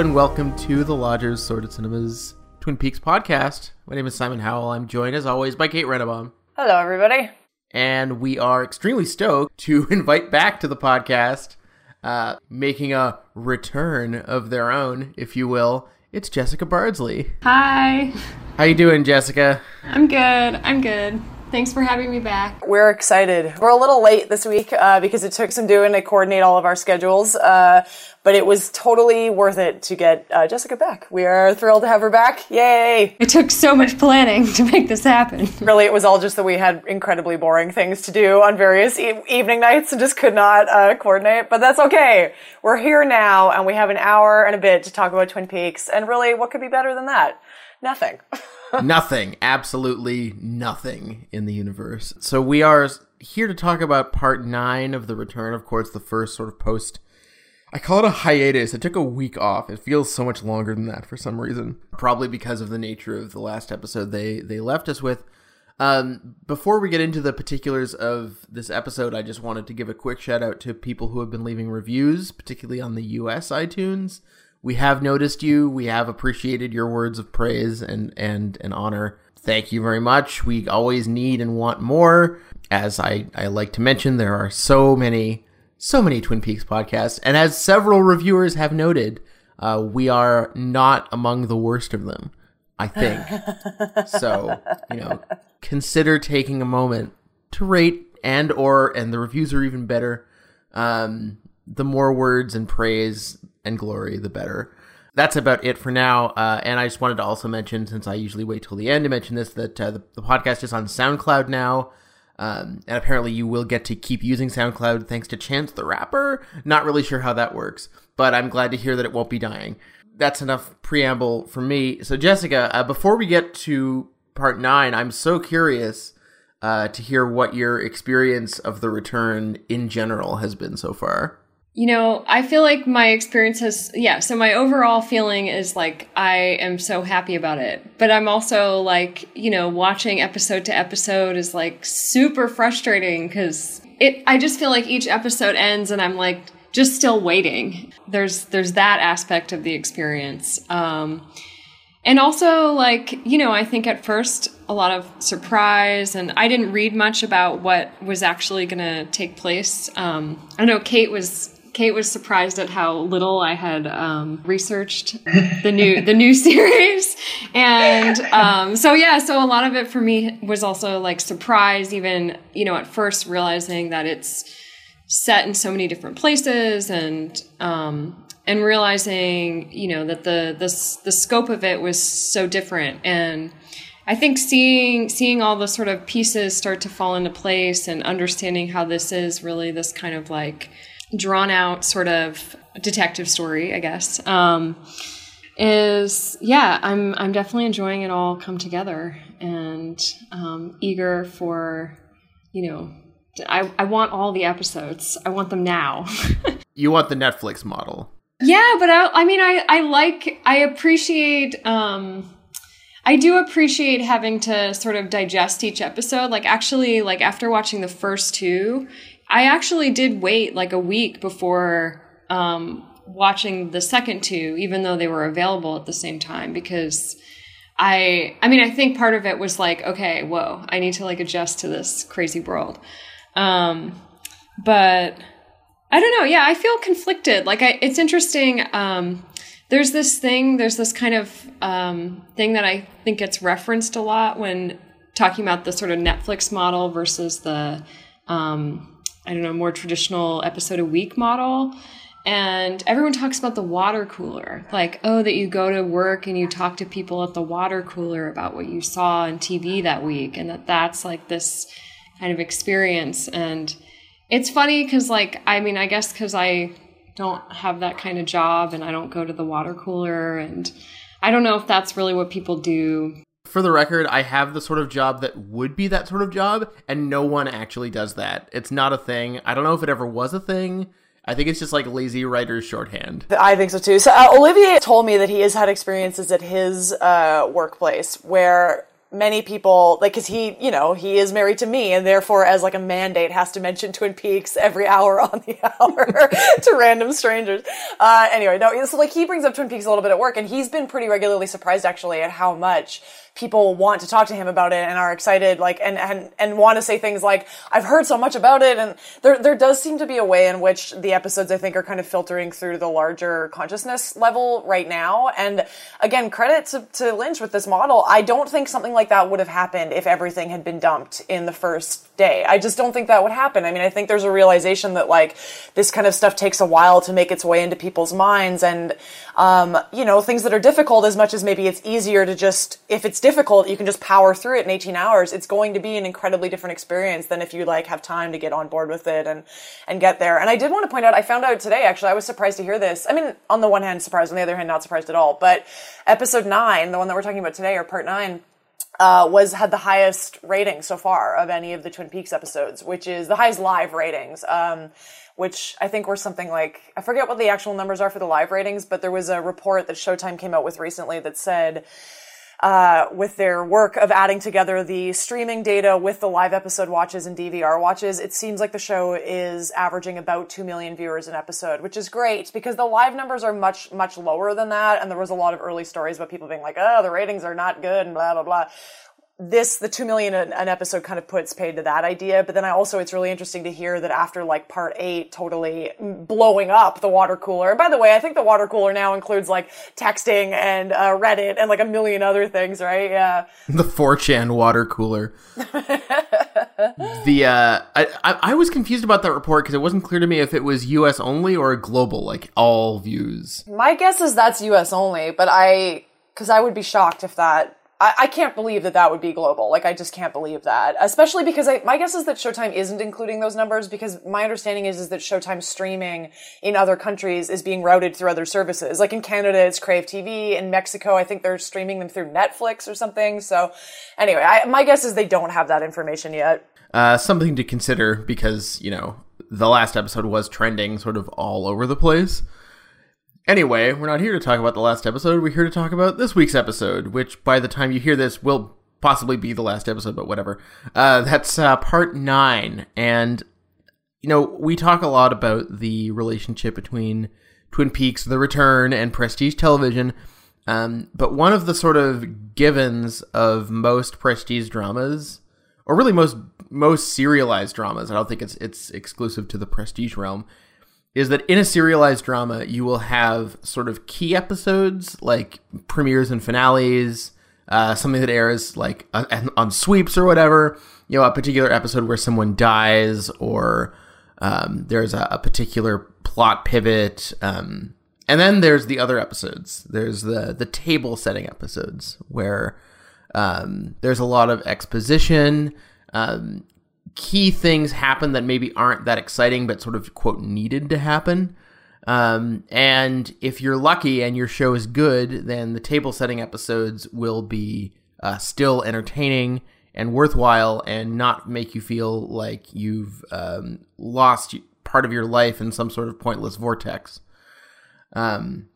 Hello and welcome to the Lodgers Sordid Cinema's Twin Peaks podcast. My name is Simon Howell. I'm joined as always by Kate Rennebohm. Hello, everybody. And we are extremely stoked to invite back to the podcast, uh, making a return of their own, if you will. It's Jessica Bardsley. Hi. How you doing, Jessica? I'm good. I'm good. Thanks for having me back. We're excited. We're a little late this week uh, because it took some doing to coordinate all of our schedules, uh, but it was totally worth it to get uh, Jessica back. We are thrilled to have her back. Yay! It took so much planning to make this happen. Really, it was all just that we had incredibly boring things to do on various e- evening nights and just could not uh, coordinate, but that's okay. We're here now and we have an hour and a bit to talk about Twin Peaks, and really, what could be better than that? Nothing. nothing, absolutely nothing in the universe. So we are here to talk about part nine of the return. Of course, the first sort of post. I call it a hiatus. It took a week off. It feels so much longer than that for some reason. Probably because of the nature of the last episode they they left us with. Um, before we get into the particulars of this episode, I just wanted to give a quick shout out to people who have been leaving reviews, particularly on the US iTunes we have noticed you. We have appreciated your words of praise and and and honor. Thank you very much. We always need and want more. As I, I like to mention, there are so many, so many Twin Peaks podcasts, and as several reviewers have noted, uh, we are not among the worst of them. I think so. You know, consider taking a moment to rate and or and the reviews are even better. Um, the more words and praise and glory, the better. That's about it for now. Uh, and I just wanted to also mention, since I usually wait till the end to mention this, that uh, the, the, podcast is on SoundCloud now. Um, and apparently, you will get to keep using SoundCloud thanks to Chance the Rapper. Not really sure how that works, but I'm glad to hear that it won't be dying. That's enough preamble for me. So, Jessica, uh, before we get to part nine, I'm so curious uh, to hear what your experience of the return in general has been so far. You know, I feel like my experience has, yeah, so my overall feeling is like I am so happy about it. But I'm also like, you know, watching episode to episode is like super frustrating because it, I just feel like each episode ends and I'm like just still waiting. There's, there's that aspect of the experience. Um, and also like, you know, I think at first a lot of surprise and I didn't read much about what was actually going to take place. Um, I know Kate was Kate was surprised at how little I had um, researched the new the new series, and um, so yeah, so a lot of it for me was also like surprise. Even you know at first realizing that it's set in so many different places, and um, and realizing you know that the the the scope of it was so different and. I think seeing seeing all the sort of pieces start to fall into place and understanding how this is really this kind of like drawn out sort of detective story, I guess. Um, is yeah, I'm I'm definitely enjoying it all come together and um, eager for you know I, I want all the episodes. I want them now. you want the Netflix model. Yeah, but I, I mean, I, I like, I appreciate, um, I do appreciate having to sort of digest each episode. Like, actually, like after watching the first two, I actually did wait like a week before um, watching the second two, even though they were available at the same time, because I, I mean, I think part of it was like, okay, whoa, I need to like adjust to this crazy world. Um, but I don't know. Yeah, I feel conflicted. Like, I, it's interesting. Um, there's this thing, there's this kind of um, thing that I think gets referenced a lot when talking about the sort of Netflix model versus the um, I don't know, more traditional episode a week model. And everyone talks about the water cooler. Like, oh, that you go to work and you talk to people at the water cooler about what you saw on TV that week, and that that's like this kind of experience. And it's funny because, like, I mean, I guess because I don't have that kind of job and I don't go to the water cooler, and I don't know if that's really what people do for the record, I have the sort of job that would be that sort of job, and no one actually does that. It's not a thing. I don't know if it ever was a thing. I think it's just like lazy writer's shorthand. I think so too. So uh, Olivier told me that he has had experiences at his uh, workplace where many people like because he you know he is married to me and therefore as like a mandate has to mention twin peaks every hour on the hour to random strangers uh anyway no so like he brings up twin peaks a little bit at work and he's been pretty regularly surprised actually at how much people want to talk to him about it and are excited like and and and want to say things like I've heard so much about it and there there does seem to be a way in which the episodes I think are kind of filtering through the larger consciousness level right now. And again credit to, to Lynch with this model. I don't think something like that would have happened if everything had been dumped in the first day. I just don't think that would happen. I mean I think there's a realization that like this kind of stuff takes a while to make its way into people's minds. And um, you know things that are difficult as much as maybe it's easier to just if it's difficult, you can just power through it in 18 hours. It's going to be an incredibly different experience than if you like have time to get on board with it and, and get there. And I did want to point out, I found out today, actually, I was surprised to hear this. I mean, on the one hand, surprised, on the other hand, not surprised at all. But episode nine, the one that we're talking about today, or part nine, uh, was had the highest rating so far of any of the Twin Peaks episodes, which is the highest live ratings. Um, which I think were something like I forget what the actual numbers are for the live ratings, but there was a report that Showtime came out with recently that said uh, with their work of adding together the streaming data with the live episode watches and DVR watches, it seems like the show is averaging about 2 million viewers an episode, which is great because the live numbers are much, much lower than that. And there was a lot of early stories about people being like, oh, the ratings are not good and blah, blah, blah this the two million an, episode kind of puts paid to that idea but then i also it's really interesting to hear that after like part eight totally blowing up the water cooler and by the way i think the water cooler now includes like texting and uh, reddit and like a million other things right? Yeah. The 4chan water cooler. The uh I, I, I was confused about that report because it wasn't clear to me if it was us only or global like all views. My guess is that's us only but i because i would be shocked if that I, I, can't believe that that would be global. Like, I just can't believe that. Especially because I, my guess is that Showtime isn't including those numbers because my understanding is, is that Showtime streaming in other countries is being routed through other services. Like in Canada, it's Crave TV. In Mexico, I think they're streaming them through Netflix or something. So anyway, I, my guess is they don't have that information yet. Uh, something to consider because, you know, the last episode was trending sort of all over the place. Anyway, we're not here to talk about the last episode. We're here to talk about this week's episode, which by the time you hear this will possibly be the last episode, but whatever. Uh, that's uh, part nine. And, you know, we talk a lot about the relationship between Twin Peaks, The Return, and Prestige Television. Um, but one of the sort of givens of most prestige dramas, or really most most serialized dramas, I don't think it's it's exclusive to the prestige realm, is that in a serialized drama, you will have sort of key episodes like premieres and finales, uh, something that airs like on, on, sweeps or whatever. You know, a particular episode where someone dies or um, there's a, a, particular plot pivot. Um, and then there's the other episodes. There's the the table setting episodes where um, there's a lot of exposition. Um, key things happen that maybe aren't that exciting, but sort of quote needed to happen. Um, and if you're lucky and your show is good, then the table setting episodes will be uh, still entertaining and worthwhile and not make you feel like you've um, lost part of your life in some sort of pointless vortex. Um,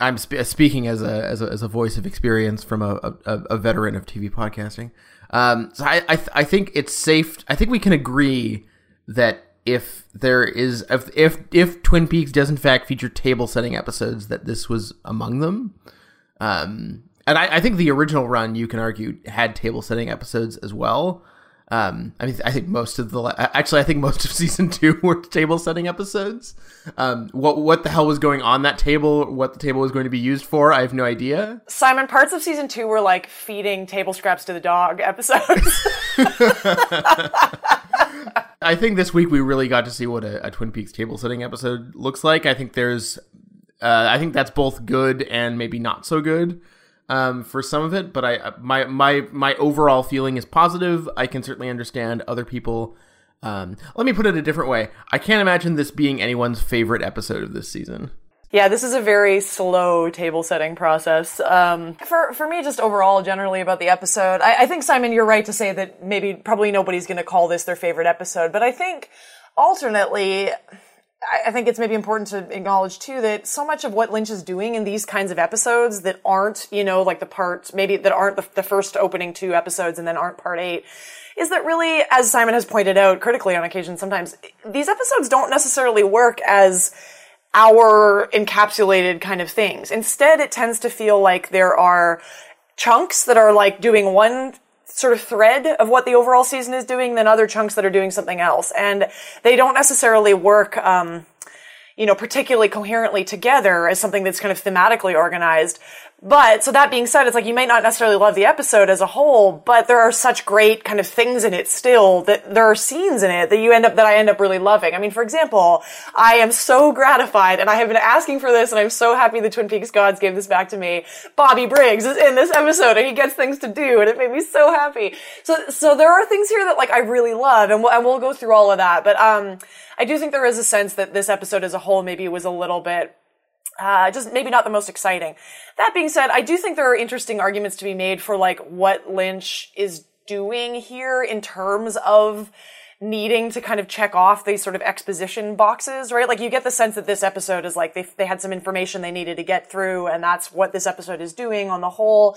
I'm sp- speaking as a, as a, as a voice of experience from a, a, a veteran of TV podcasting. Um, so I I, th- I think it's safe. I think we can agree that if there is if if if Twin Peaks does in fact feature table setting episodes, that this was among them. Um, and I, I think the original run, you can argue, had table setting episodes as well. Um, I mean, I think most of the actually, I think most of season two were table setting episodes. Um, what what the hell was going on that table? What the table was going to be used for? I have no idea. Simon, parts of season two were like feeding table scraps to the dog episodes. I think this week we really got to see what a, a Twin Peaks table setting episode looks like. I think there's, uh, I think that's both good and maybe not so good um, for some of it, but I my my my overall feeling is positive. I can certainly understand other people. Um, let me put it a different way. I can't imagine this being anyone's favorite episode of this season. Yeah, this is a very slow table setting process. Um, for for me, just overall, generally about the episode, I, I think Simon, you're right to say that maybe probably nobody's going to call this their favorite episode, but I think alternately I think it's maybe important to acknowledge too that so much of what Lynch is doing in these kinds of episodes that aren't, you know, like the part, maybe that aren't the, the first opening two episodes and then aren't part eight, is that really, as Simon has pointed out critically on occasion sometimes, these episodes don't necessarily work as our encapsulated kind of things. Instead, it tends to feel like there are chunks that are like doing one sort of thread of what the overall season is doing than other chunks that are doing something else. And they don't necessarily work, um, you know, particularly coherently together as something that's kind of thematically organized. But so that being said, it's like you may not necessarily love the episode as a whole, but there are such great kind of things in it still that there are scenes in it that you end up that I end up really loving. I mean, for example, I am so gratified and I have been asking for this and I'm so happy the Twin Peaks gods gave this back to me. Bobby Briggs is in this episode and he gets things to do and it made me so happy. So so there are things here that like I really love and we'll, and we'll go through all of that. But um I do think there is a sense that this episode as a whole maybe was a little bit uh, just maybe not the most exciting. That being said, I do think there are interesting arguments to be made for like what Lynch is doing here in terms of needing to kind of check off these sort of exposition boxes, right? Like you get the sense that this episode is like they, they had some information they needed to get through and that's what this episode is doing on the whole.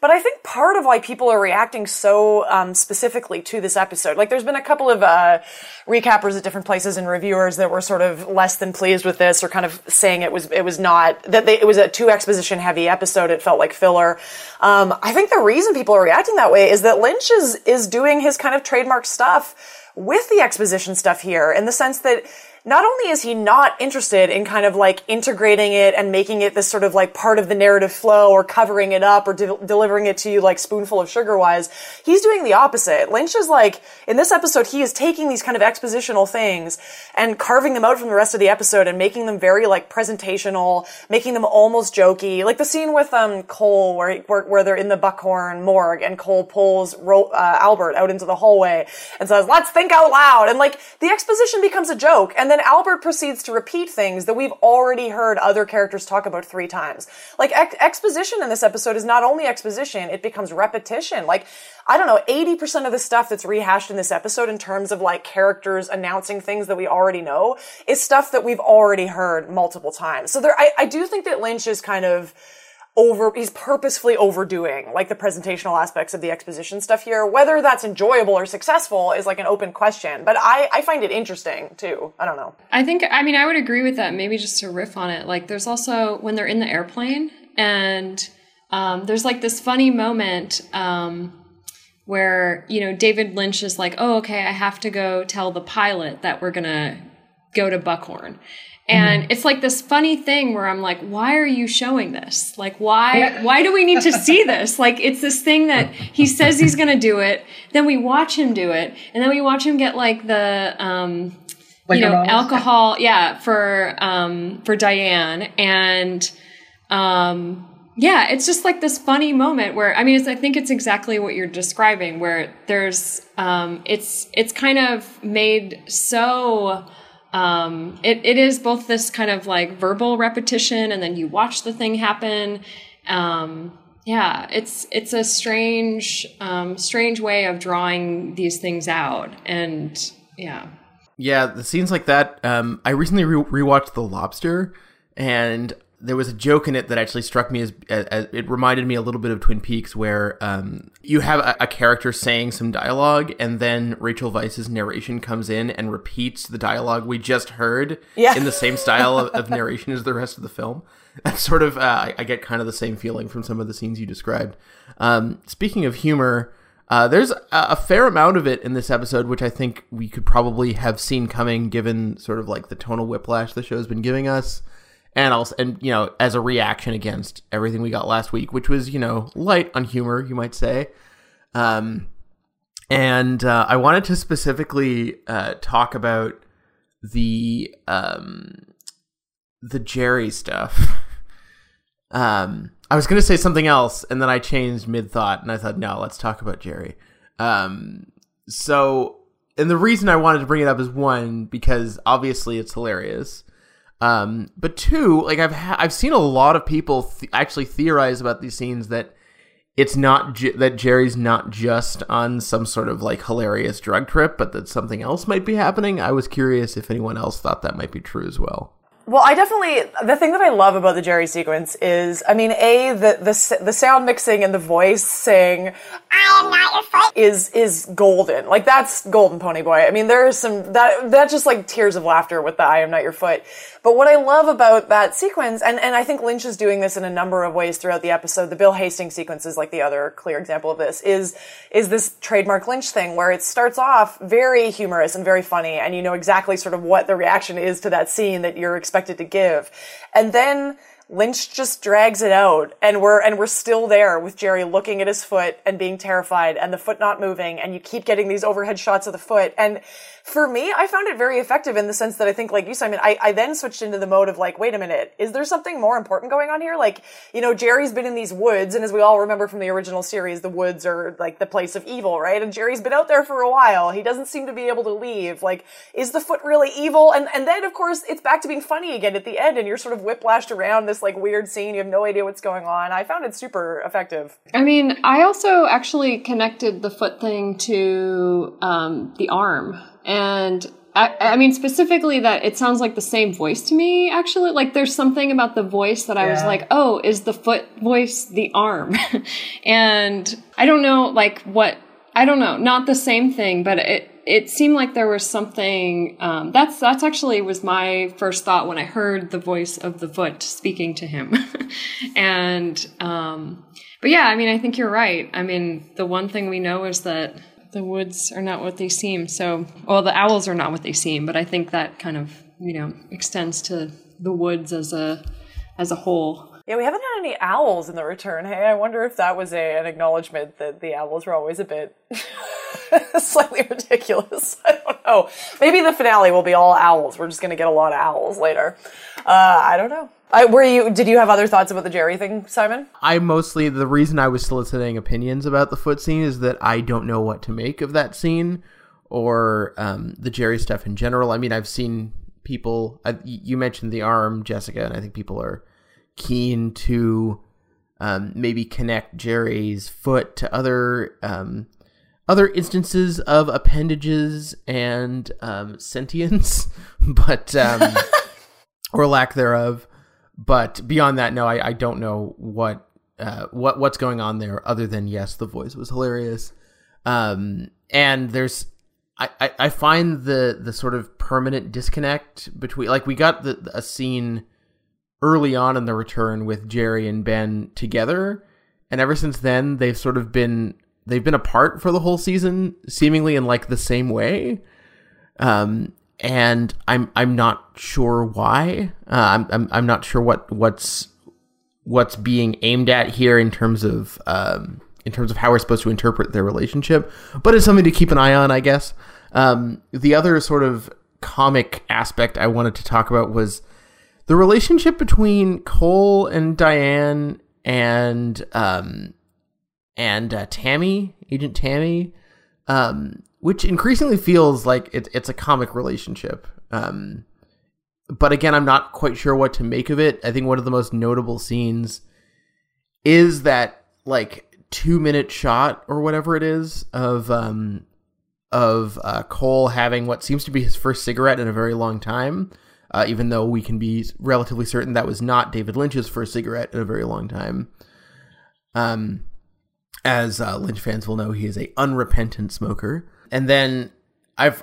But I think part of why people are reacting so um, specifically to this episode, like there's been a couple of uh, recappers at different places and reviewers that were sort of less than pleased with this or kind of saying it was, it was not, that they, it was a too exposition heavy episode. It felt like filler. Um, I think the reason people are reacting that way is that Lynch is, is doing his kind of trademark stuff with the exposition stuff here in the sense that not only is he not interested in kind of like integrating it and making it this sort of like part of the narrative flow or covering it up or de- delivering it to you like spoonful of sugar wise, he's doing the opposite. Lynch is like, in this episode, he is taking these kind of expositional things and carving them out from the rest of the episode and making them very like presentational, making them almost jokey. Like the scene with, um, Cole where, he, where, where they're in the Buckhorn morgue and Cole pulls Ro- uh, Albert out into the hallway and says, let's think out loud. And like the exposition becomes a joke and Albert proceeds to repeat things that we've already heard other characters talk about three times. Like ex- exposition in this episode is not only exposition, it becomes repetition. Like, I don't know, 80% of the stuff that's rehashed in this episode in terms of like characters announcing things that we already know is stuff that we've already heard multiple times. So there, I, I do think that Lynch is kind of, over he's purposefully overdoing like the presentational aspects of the exposition stuff here whether that's enjoyable or successful is like an open question but i i find it interesting too i don't know I think, I mean, I would agree with that. Maybe just to riff on it. Like, there's also when they're in the airplane, and um, there's like this funny moment um, where, you know, David Lynch is like, oh, okay, I have to go tell the pilot that we're to go to Buckhorn. And it's like this funny thing where I'm like, why are you showing this? Like, why, why do we need to see this? Like, it's this thing that he says he's going to do it. Then we watch him do it. And then we watch him get like the, um, you know, alcohol, yeah, for, um, for Diane. And, um, yeah, it's just like this funny moment where, I mean, it's, I think it's exactly what you're describing where there's, um, it's, it's kind of made so, um, it, it is both this kind of like verbal repetition and then you watch the thing happen. Um, yeah, it's, it's a strange, um, strange way of drawing these things out. And yeah. Yeah, the scenes like that. Um, I recently re- rewatched The Lobster, and there was a joke in it that actually struck me as, as, as it reminded me a little bit of Twin Peaks, where um, you have a, a character saying some dialogue, and then Rachel Weisz's narration comes in and repeats the dialogue we just heard Yeah. in the same style of, of narration as the rest of the film. That's sort of uh, I, I get kind of the same feeling from some of the scenes you described. Um, speaking of humor. Uh, there's a, a fair amount of it in this episode, which I think we could probably have seen coming, given sort of like the tonal whiplash the show's been giving us, and also, and you know, as a reaction against everything we got last week, which was you know light on humor, you might say. Um, and uh, I wanted to specifically uh, talk about the um, the Jerry stuff. Um, I was going to say something else, and then I changed mid thought, and I thought, no, let's talk about Jerry. Um, so, and the reason I wanted to bring it up is one because obviously it's hilarious. Um, but two, like I've ha- I've seen a lot of people th- actually theorize about these scenes that it's not J- that Jerry's not just on some sort of like hilarious drug trip, but that something else might be happening. I was curious if anyone else thought that might be true as well. Well, I definitely the thing that I love about the Jerry sequence is, I mean, a the the the sound mixing and the voice saying "I am not your foot" is is golden. Like that's golden Pony Boy. I mean, there is some that that just like tears of laughter with the "I am not your foot." But what I love about that sequence, and and I think Lynch is doing this in a number of ways throughout the episode. The Bill Hastings sequence is like the other clear example of this. Is is this trademark Lynch thing where it starts off very humorous and very funny, and you know exactly sort of what the reaction is to that scene that you're expected to give. And then Lynch just drags it out and we're and we're still there with Jerry looking at his foot and being terrified and the foot not moving and you keep getting these overhead shots of the foot and for me I found it very effective in the sense that I think like you Simon I, I then switched into the mode of like wait a minute is there something more important going on here like you know Jerry's been in these woods and as we all remember from the original series the woods are like the place of evil right and Jerry's been out there for a while he doesn't seem to be able to leave like is the foot really evil and and then of course it's back to being funny again at the end and you're sort of whiplashed around this like weird scene. You have no idea what's going on. I found it super effective. I mean, I also actually connected the foot thing to um, the arm. And I, I, mean, specifically that it sounds like the same voice to me, actually. Like there's something about the voice that I was like, oh, is the foot voice the arm? and I don't know, like what, I don't know, not the same thing, but it, it seemed like there was something um, that's that's actually was my first thought when I heard the voice of the foot speaking to him, and um, but yeah, I mean, I think you're right. I mean, the one thing we know is that the woods are not what they seem. So, well, the owls are not what they seem, but I think that kind of you know extends to the woods as a as a whole. Yeah, we haven't had any owls in the return. Hey, I wonder if that was a, an acknowledgement that the owls were always a bit slightly ridiculous. I don't know. Maybe the finale will be all owls. We're just going to get a lot of owls later. Uh, I don't know. I, were you? Did you have other thoughts about the Jerry thing, Simon? I mostly the reason I was soliciting opinions about the foot scene is that I don't know what to make of that scene or um, the Jerry stuff in general. I mean, I've seen people. I, you mentioned the arm, Jessica, and I think people are keen to um, maybe connect Jerry's foot to other um, other instances of appendages and um, sentience, but um, or lack thereof. But beyond that, no, I, I don't know what uh, what what's going on there. Other than yes, the voice was hilarious, um, and there's I, I, I find the the sort of permanent disconnect between like we got the a scene early on in the return with Jerry and Ben together. And ever since then, they've sort of been they've been apart for the whole season, seemingly in like the same way. Um, and I'm I'm not sure why. Uh, I'm, I'm I'm not sure what what's what's being aimed at here in terms of um, in terms of how we're supposed to interpret their relationship. But it's something to keep an eye on, I guess. Um, the other sort of comic aspect I wanted to talk about was the relationship between Cole and Diane and um and uh, Tammy, Agent Tammy, um, which increasingly feels like it, it's a comic relationship. Um, but again, I'm not quite sure what to make of it. I think one of the most notable scenes is that like two minute shot or whatever it is of um of uh, Cole having what seems to be his first cigarette in a very long time uh, even though we can be relatively certain that was not David Lynch's first cigarette in a very long time. Um, as uh, Lynch fans will know, he is a unrepentant smoker. And then I've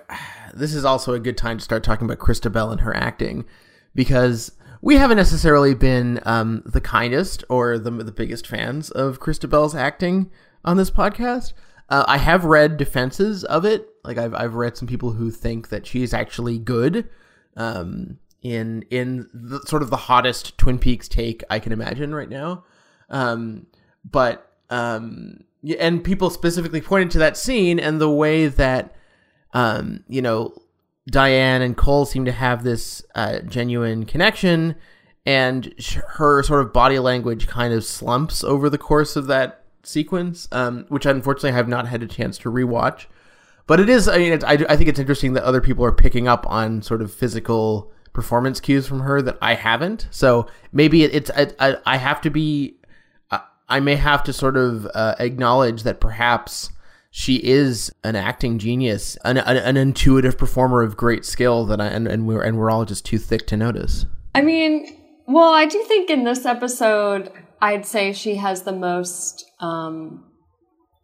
this is also a good time to start talking about Chrysta Bell and her acting because we haven't necessarily been um, the kindest or the the biggest fans of Chrysta Bell's acting on this podcast. Uh, I have read defenses of it. Like I've I've read some people who think that she's actually good um, in in the, sort of the hottest Twin Peaks take I can imagine right now. Um, but um, and people specifically pointed to that scene and the way that um, you know Diane and Cole seem to have this uh, genuine connection, and sh- her sort of body language kind of slumps over the course of that sequence, um, which unfortunately I have not had a chance to rewatch. But it is, I mean, I, I think it's interesting that other people are picking up on sort of physical performance cues from her that I haven't. So maybe it, it's, I, I, I have to be, I may have to sort of uh, acknowledge that perhaps she is an acting genius, an, an, an intuitive performer of great skill that I, and, and we're and we're all just too thick to notice. I mean, well, I do think in this episode, I'd say she has the most um,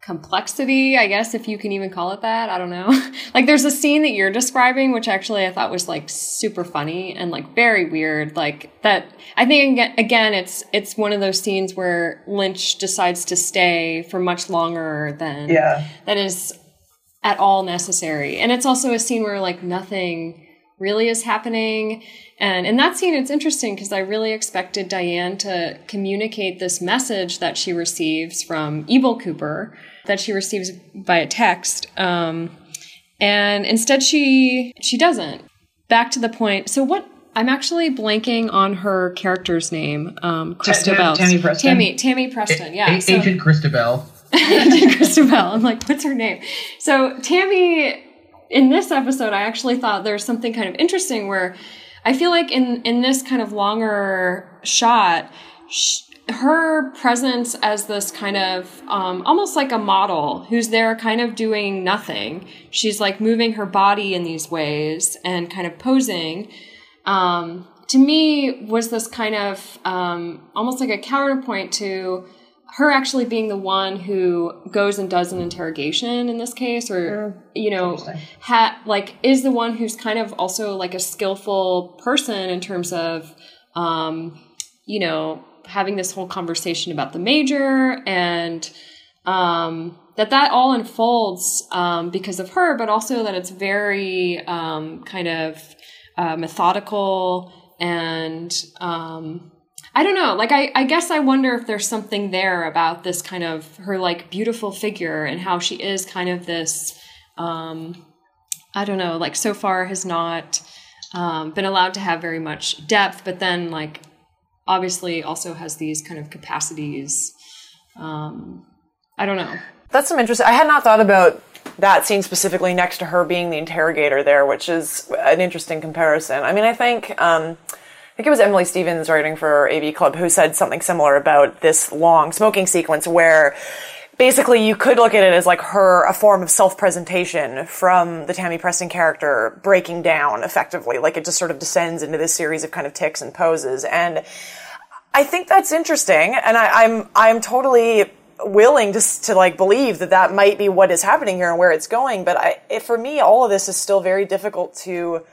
complexity, I guess, if you can even call it that. I don't know. like, there's a scene that you're describing, which actually I thought was like super funny and like very weird. Like that, I think again, it's it's one of those scenes where Lynch decides to stay for much longer than yeah. that is at all necessary. And it's also a scene where like nothing really is happening. And in that scene, it's interesting because I really expected Diane to communicate this message that she receives from Evil Cooper that she receives via text. Um, and instead she she doesn't. Back to the point. So what I'm actually blanking on her character's name. Um, Chrysta Bell. Tammy Preston. Tammy, Tammy Preston. Yeah. A- so, Agent Chrysta Bell. Agent Chrysta Bell. I'm like, what's her name? So Tammy, in this episode, I actually thought there's something kind of interesting where I feel like in in this kind of longer shot, she, her presence as this kind of um, almost like a model who's there kind of doing nothing. She's like moving her body in these ways and kind of posing. Um, to me was this kind of um, almost like a counterpoint to her actually being the one who goes and does an interrogation in this case or mm, you know ha- like is the one who's kind of also like a skillful person in terms of um, you know having this whole conversation about the major and um, that that all unfolds um, because of her, but also that it's very um, kind of uh, methodical and um, I don't know. Like I, I guess I wonder if there's something there about this kind of her like beautiful figure and how she is kind of this. Um, I don't know. Like so far has not um, been allowed to have very much depth, but then like obviously also has these kind of capacities. Um, I don't know. That's some interesting. I had not thought about that scene specifically next to her being the interrogator there, which is an interesting comparison. I mean, I think. Um, I think it was Emily Stephens writing for AV Club who said something similar about this long smoking sequence where basically you could look at it as like her a form of self-presentation from the Tammy Preston character breaking down effectively like it just sort of descends into this series of kind of ticks and poses and I think that's interesting and I, I'm I'm totally willing to to like believe that that might be what is happening here and where it's going but I for me all of this is still very difficult to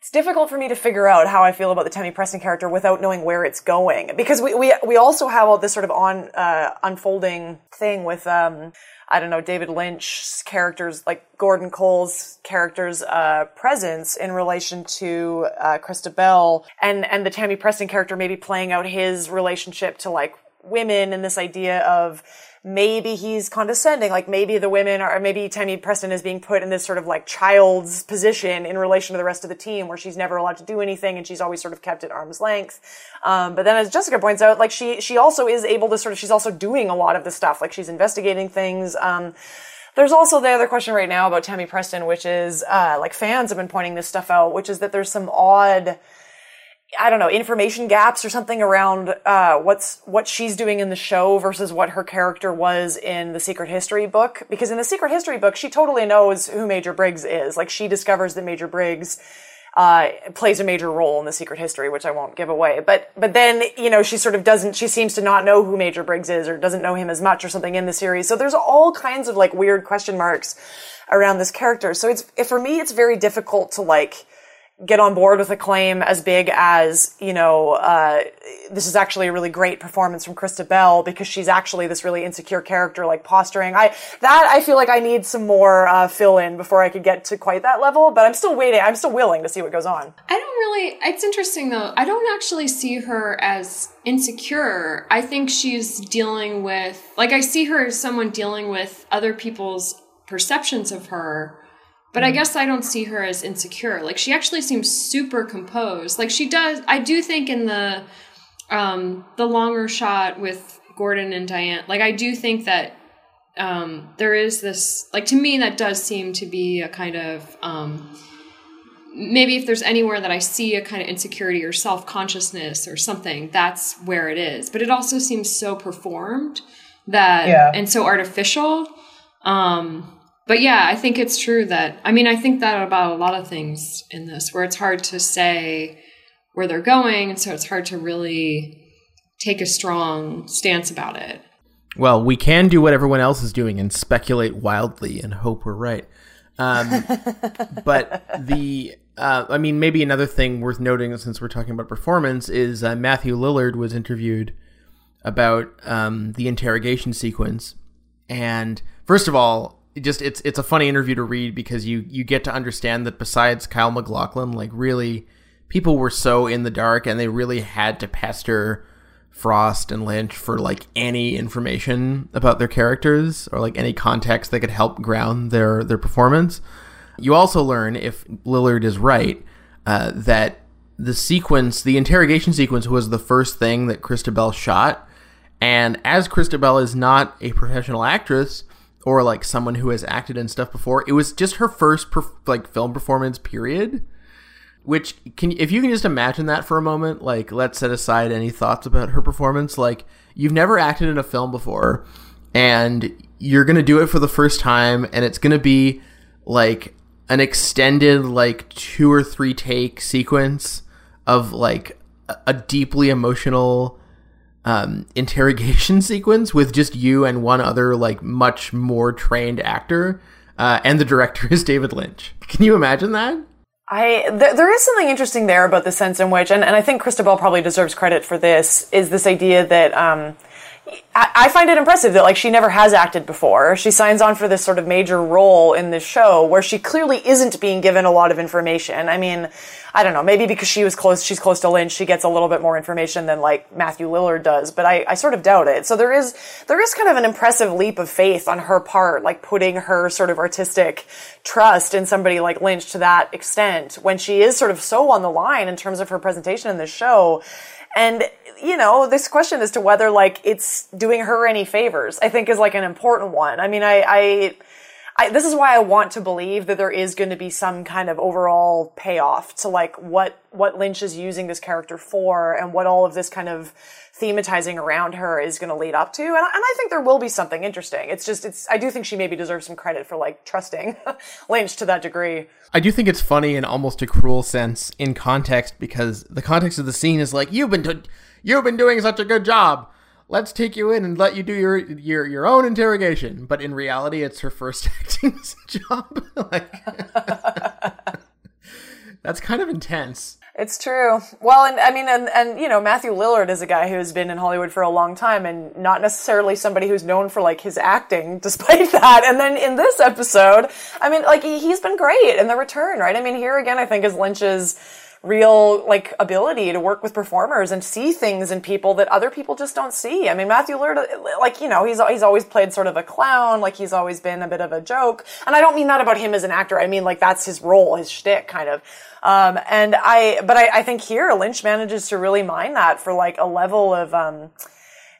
it's difficult for me to figure out how I feel about the Tammy Preston character without knowing where it's going. Because we, we, we also have all this sort of on, uh, unfolding thing with, um, I don't know, David Lynch's characters, like Gordon Cole's character's, uh, presence in relation to, uh, Chrysta Bell and, and the Tammy Preston character maybe playing out his relationship to like women and this idea of, maybe he's condescending. Like maybe the women are, maybe Tammy Preston is being put in this sort of like child's position in relation to the rest of the team where she's never allowed to do anything and she's always sort of kept at arm's length. Um, but then as Jessica points out, like she, she also is able to sort of, she's also doing a lot of the stuff. Like she's investigating things. Um, there's also the other question right now about Tammy Preston, which is, uh, like fans have been pointing this stuff out, which is that there's some odd, I don't know, information gaps or something around uh, what's what she's doing in the show versus what her character was in the Secret History book. Because in the Secret History book, she totally knows who Major Briggs is. Like she discovers that Major Briggs uh, plays a major role in the Secret History, which I won't give away. But but then you know she sort of doesn't. She seems to not know who Major Briggs is or doesn't know him as much or something in the series. So there's all kinds of like weird question marks around this character. So it's for me, it's very difficult to like get on board with a claim as big as, you know, uh, this is actually a really great performance from Krista Chrysta Bell because she's actually this really insecure character, like posturing. I, that I feel like I need some more, uh, fill in before I could get to quite that level, but I'm still waiting. I'm still willing to see what goes on. I don't really, it's interesting though. I don't actually see her as insecure. I think she's dealing with, like, I see her as someone dealing with other people's perceptions of her but I mm. guess I don't see her as insecure. Like she actually seems super composed. Like she does. I do think in the um, the longer shot with Gordon and Diane, like I do think that um, there is this. Like to me, that does seem to be a kind of um, maybe if there's anywhere that I see a kind of insecurity or self consciousness or something, that's where it is. But it also seems so performed that Yeah. and so artificial. Um, but yeah, I think it's true that I mean I think that about a lot of things in this where it's hard to say where they're going, and so it's hard to really take a strong stance about it. Well, we can do what everyone else is doing and speculate wildly and hope we're right. Um, but the, uh, I mean, maybe another thing worth noting since we're talking about performance is uh, Matthew Lillard was interviewed about um, the interrogation sequence, and first of all, it just it's it's a funny interview to read because you you get to understand that besides Kyle MacLachlan, like really, people were so in the dark and they really had to pester Frost and Lynch for like any information about their characters or like any context that could help ground their their performance. You also learn if Lillard is right uh, that the sequence, the interrogation sequence, was the first thing that Chrysta Bell shot, and as Chrysta Bell is not a professional actress or like someone who has acted in stuff before, it was just her first perf- like film performance. Period. Which can if you can just imagine that for a moment, like let's set aside any thoughts about her performance. Like you've never acted in a film before, and you're gonna do it for the first time, and it's gonna be like an extended like two or three take sequence of like a- a deeply emotional um, interrogation sequence with just you and one other like much more trained actor, uh, and the director is David Lynch. Can you imagine that? I th- there is something interesting there about the sense in which, and, and I think Chrysta Bell probably deserves credit for this, is this idea that um, I, find it impressive that like she never has acted before. She signs on for this sort of major role in this show where she clearly isn't being given a lot of information. I mean, I don't know, maybe because she was close, she's close to Lynch, she gets a little bit more information than like Matthew Lillard does, but I, I sort of doubt it. So there is, there is kind of an impressive leap of faith on her part, like putting her sort of artistic trust in somebody like Lynch to that extent when she is sort of so on the line in terms of her presentation in the show. And, you know, this question as to whether like it's doing her any favors, I think is like an important one. I mean, I, I, I, this is why I want to believe that there is going to be some kind of overall payoff to like what what Lynch is using this character for, and what all of this kind of thematizing around her is going to lead up to. And, I- and I think there will be something interesting. It's just it's I do think she maybe deserves some credit for like trusting Lynch to that degree. I do think it's funny in almost a cruel sense in context because the context of the scene is like you've been you've been doing such a good job. Let's take you in and let you do your your your own interrogation. But in reality, it's her first acting job. like, that's kind of intense. It's true. Well, and I mean, and, and, you know, Matthew Lillard is a guy who's been in Hollywood for a long time and not necessarily somebody who's known for like his acting despite that. And then in this episode, I mean, like he, he's been great in the return, right? I mean, here again, I think is Lynch's real like ability to work with performers and see things in people that other people just don't see. I mean, Matthew Lillard, like, you know, he's, he's always played sort of a clown, like he's always been a bit of a joke. And I don't mean that about him as an actor. I mean, like, that's his role, his shtick, kind of. Um, and I, but I, I think here Lynch manages to really mine that for like a level of, um,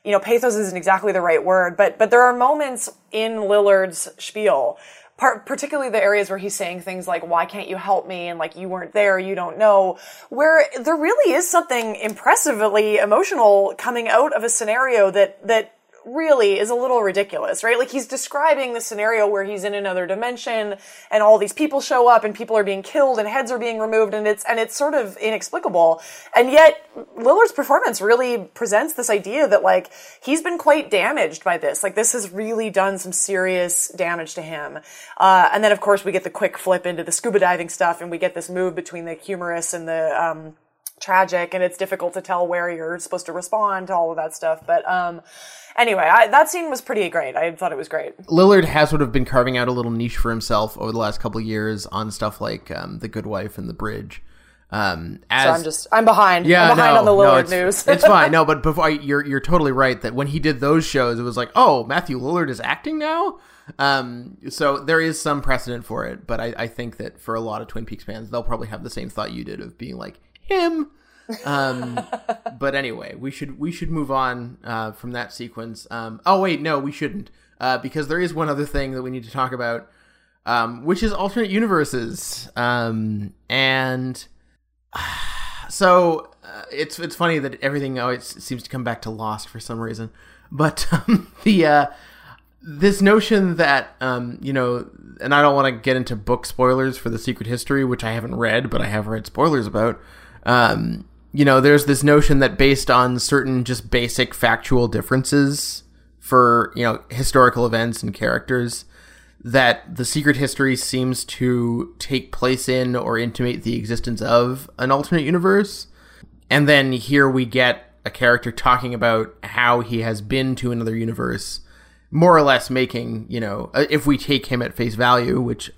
you know, pathos isn't exactly the right word, but, but there are moments in Lillard's spiel, part, particularly the areas where he's saying things like, why can't you help me? And like, you weren't there, you don't know, where there really is something impressively emotional coming out of a scenario that, that, really is a little ridiculous, right? Like he's describing the scenario where he's in another dimension and all these people show up and people are being killed and heads are being removed and it's and it's sort of inexplicable. And yet Lillard's performance really presents this idea that like he's been quite damaged by this. Like this has really done some serious damage to him. Uh, and then of course we get the quick flip into the scuba diving stuff and we get this move between the humorous and the um tragic and it's difficult to tell where you're supposed to respond to all of that stuff. But um, anyway, I, that scene was pretty great. I thought it was great. Lillard has sort of been carving out a little niche for himself over the last couple of years on stuff like um, The Good Wife and The Bridge. Um, as So I'm just I'm behind. yeah, I'm behind no, on the no, Lillard it's, news. it's fine. No, but before I, you're you're totally right that when he did those shows, it was like, oh, Matthew Lillard is acting now. Um, so there is some precedent for it, but I, I think that for a lot of Twin Peaks fans, they'll probably have the same thought you did of being like him. um, but anyway, we should we should move on uh, from that sequence. Um, oh wait, no, we shouldn't, uh, because there is one other thing that we need to talk about. um, which is alternate universes. Um, and so uh, it's it's funny that everything always seems to come back to Lost for some reason. But um, the uh, this notion that um, you know, and I don't want to get into book spoilers for the Secret History, which I haven't read, but I have read spoilers about. Um, you know, there's this notion that based on certain just basic factual differences for you know historical events and characters, that the secret history seems to take place in or intimate the existence of an alternate universe. And then here we get a character talking about how he has been to another universe, more or less making, you know, uh, if we take him at face value, which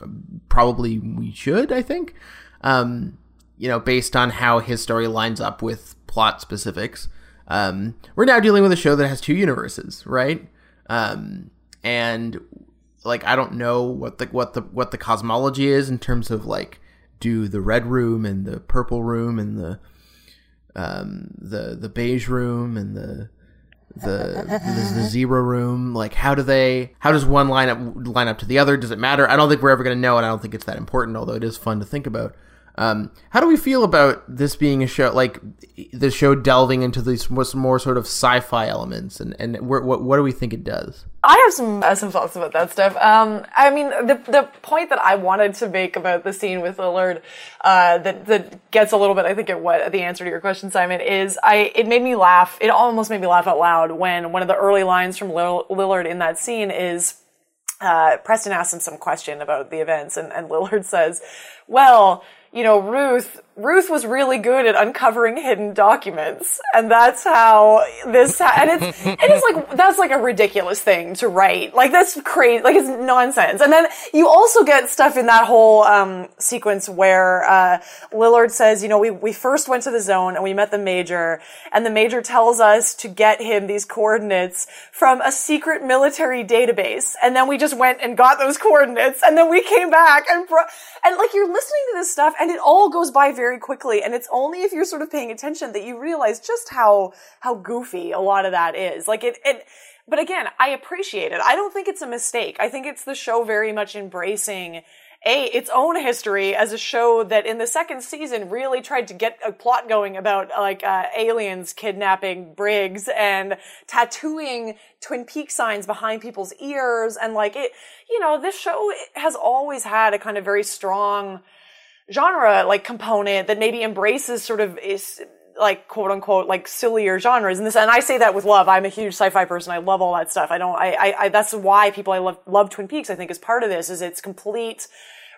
probably we should, I think, um, you know, based on how his story lines up with plot specifics. Um, we're now dealing with a show that has two universes, right? Um, and like I don't know what the what the what the cosmology is in terms of like do the red room and the purple room and the um the the beige room and the the, the the zero room like how do they how does one line up line up to the other does it matter i don't think we're ever going to know and i don't think it's that important although it is fun to think about um, how do we feel about this being a show, like the show delving into these more, more sort of sci-fi elements, and and what what do we think it does? I have some uh, some thoughts about that stuff. Um, I mean, the the point that I wanted to make about the scene with Lillard uh, that that gets a little bit, I think, at what the answer to your question, Simon, is. I it made me laugh. It almost made me laugh out loud when one of the early lines from Lillard in that scene is. Uh, Preston asks him some question about the events, and, and Lillard says, "Well, you know, Ruth, Ruth was really good at uncovering hidden documents. And that's how this, and it's, it is like, that's like a ridiculous thing to write. Like that's crazy, like it's nonsense. And then you also get stuff in that whole, um, sequence where, uh, Lillard says, you know, we, we first went to the zone and we met the major and the major tells us to get him these coordinates from a secret military database. And then we just went and got those coordinates and then we came back and, and like you're listening to this stuff and it all goes by very quickly. And it's only if you're sort of paying attention that you realize just how, how goofy a lot of that is. Like it, it, but again, I appreciate it. I don't think it's a mistake. I think it's the show very much embracing a its own history as a show that in the second season really tried to get a plot going about like uh, aliens kidnapping Briggs and tattooing Twin Peaks signs behind people's ears and like it you know this show has always had a kind of very strong genre like component that maybe embraces sort of is like quote unquote like sillier genres and this and I say that with love. I'm a huge sci-fi person. I love all that stuff. I don't I I, I that's why people I love love Twin Peaks I think is part of this is its complete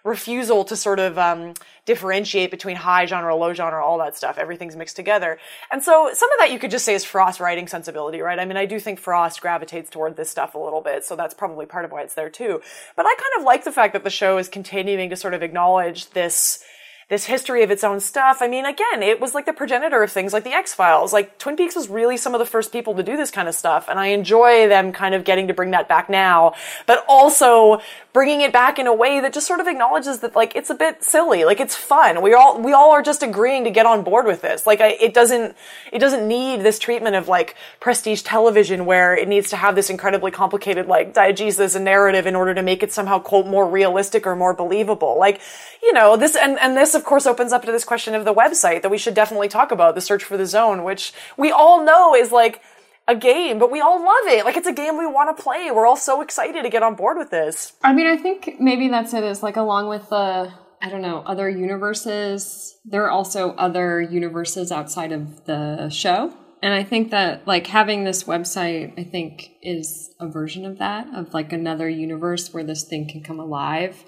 refusal to sort of um, differentiate between high genre, low genre, all that stuff. Everything's mixed together. And so some of that you could just say is Frost writing sensibility, right? I mean, I do think Frost gravitates toward this stuff a little bit, so that's probably part of why it's there too. But I kind of like the fact that the show is continuing to sort of acknowledge this this history of its own stuff. I mean, again, it was like the progenitor of things like the X Files. Like Twin Peaks was really some of the first people to do this kind of stuff, and I enjoy them kind of getting to bring that back now, but also bringing it back in a way that just sort of acknowledges that like it's a bit silly, like it's fun. We all we all are just agreeing to get on board with this. Like I, it doesn't it doesn't need this treatment of like prestige television where it needs to have this incredibly complicated like diegesis and narrative in order to make it somehow quote more realistic or more believable. Like you know this and and this of course opens up to this question of the website that we should definitely talk about the search for the zone, which we all know is like a game, but we all love it. Like it's a game we want to play. We're all so excited to get on board with this. I mean, I think maybe that's it. Is like along with the I don't know other universes. There are also other universes outside of the show, and I think that like having this website, I think is a version of that of like another universe where this thing can come alive,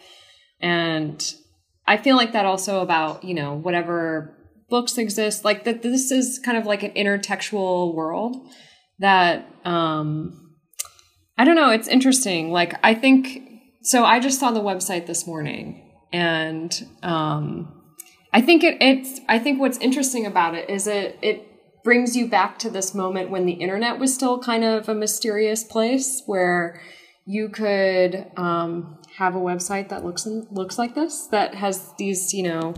and I feel like that also about you know whatever books exist like that this is kind of like an intertextual world that um I don't know, it's interesting. Like I think so I just saw the website this morning and um I think it it's I think what's interesting about it is it it brings you back to this moment when the internet was still kind of a mysterious place where you could um, have a website that looks looks like this that has these you know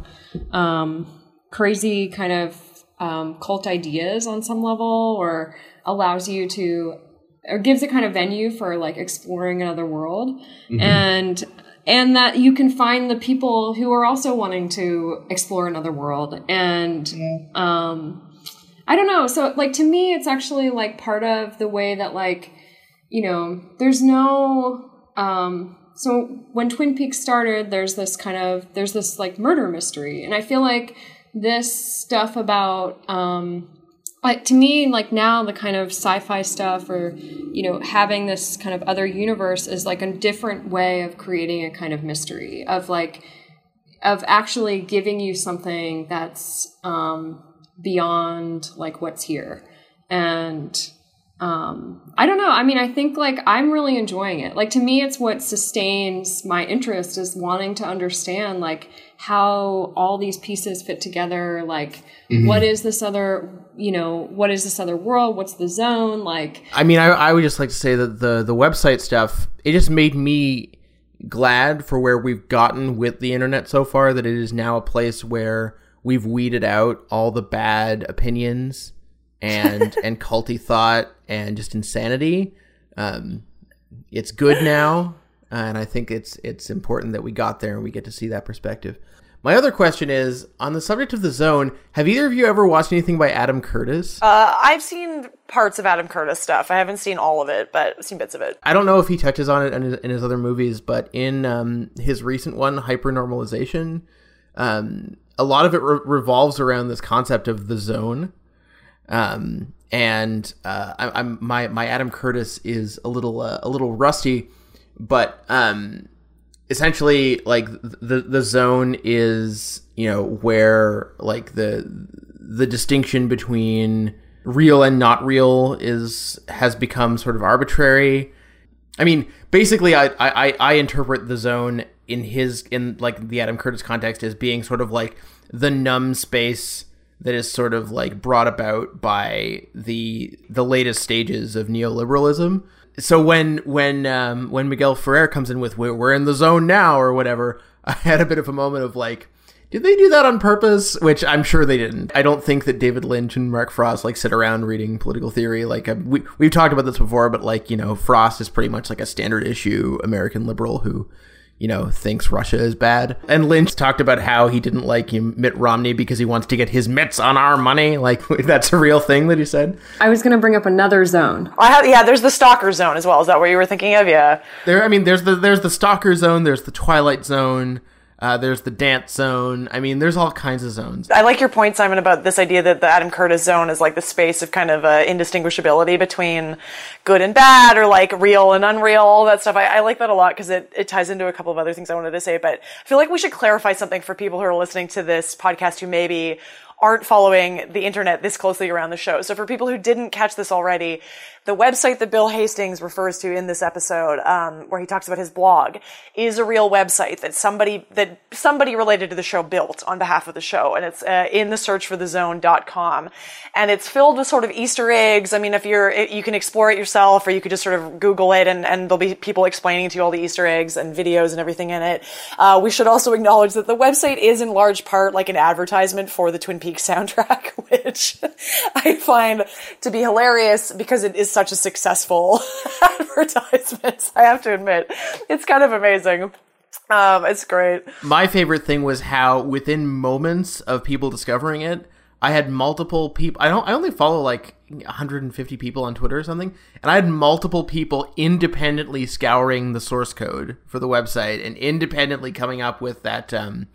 um, crazy kind of um, cult ideas on some level or allows you to or gives a kind of venue for like exploring another world. Mm-hmm. and and that you can find the people who are also wanting to explore another world. And um i don't know. So like to me it's actually like part of the way that like you know there's no um so when twin peaks started there's this kind of there's this like murder mystery. And i feel like this stuff about um like to me like now the kind of sci-fi stuff or you know having this kind of other universe is like a different way of creating a kind of mystery of like of actually giving you something that's um beyond like what's here. And um i don't know. I mean i think like i'm really enjoying it. Like to me it's what sustains my interest is wanting to understand like how all these pieces fit together. Like what is this other you know what is this other world? What's the zone? Like I mean, I, I would just like to say that the the website stuff it just made me glad for where we've gotten with the internet so far. That it is now a place where we've weeded out all the bad opinions and and culty thought and just insanity. Um, it's good now, and I think it's it's important that we got there and we get to see that perspective. My other question is on the subject of the zone. Have either of you ever watched anything by Adam Curtis? Uh, I've seen parts of Adam Curtis stuff. I haven't seen all of it, but I've seen bits of it. I don't know if he touches on it in his, in his other movies, but in um, his recent one, Hypernormalization, um, a lot of it re- revolves around this concept of the zone. Um, and uh, I, I'm my my Adam Curtis is a little uh, a little rusty, but um, essentially like the the zone is you know where like the the distinction between real and not real is has become sort of arbitrary. I mean, basically, I, I I interpret the zone in his in like the Adam Curtis context as being sort of like the numb space that is sort of like brought about by the the latest stages of neoliberalism. So when when um, when Miguel Ferrer comes in with we're, in the zone now or whatever, I had a bit of a moment of like. Did they do that on purpose? Which I'm sure they didn't. I don't think that David Lynch and Mark Frost like sit around reading political theory. Like uh, we we've talked about this before, but like you know, Frost is pretty much like a standard issue American liberal who, you know, thinks Russia is bad. And Lynch talked about how he didn't like Mitt Romney because he wants to get his mitts on our money. Like that's a real thing that he said. i was going to bring up another zone I have, yeah, there's the stalker zone as well. Is that what you were thinking of? Yeah. There, I mean, there's the there's the stalker zone, there's the twilight zone, uh, there's the dance zone. I mean, there's all kinds of zones. I like your point, Simon, about this idea that the Adam Curtis zone is like the space of kind of uh, indistinguishability between good and bad or like real and unreal, all that stuff. I, I like that a lot because it, it ties into a couple of other things I wanted to say. But I feel like we should clarify something for people who are listening to this podcast who maybe aren't following the internet this closely around the show. So for people who didn't catch this already, the website that Bill Hastings refers to in this episode, um, where he talks about his blog, is a real website that somebody that somebody related to the show built on behalf of the show, and it's uh, in the search for the zone.com, and it's filled with sort of Easter eggs. I mean, if you're you can explore it yourself, or you could just sort of Google it, and and there'll be people explaining to you all the Easter eggs and videos and everything in it. Uh, we should also acknowledge that the website is in large part like an advertisement for the Twin Peaks soundtrack, which I find to be hilarious because it is such a successful advertisement. I have to admit, it's kind of amazing. Um, it's great. My favorite thing was how within moments of people discovering it, I had multiple people. I don't. I only follow like 150 people on Twitter or something, and I had multiple people independently scouring the source code for the website and independently coming up with that um,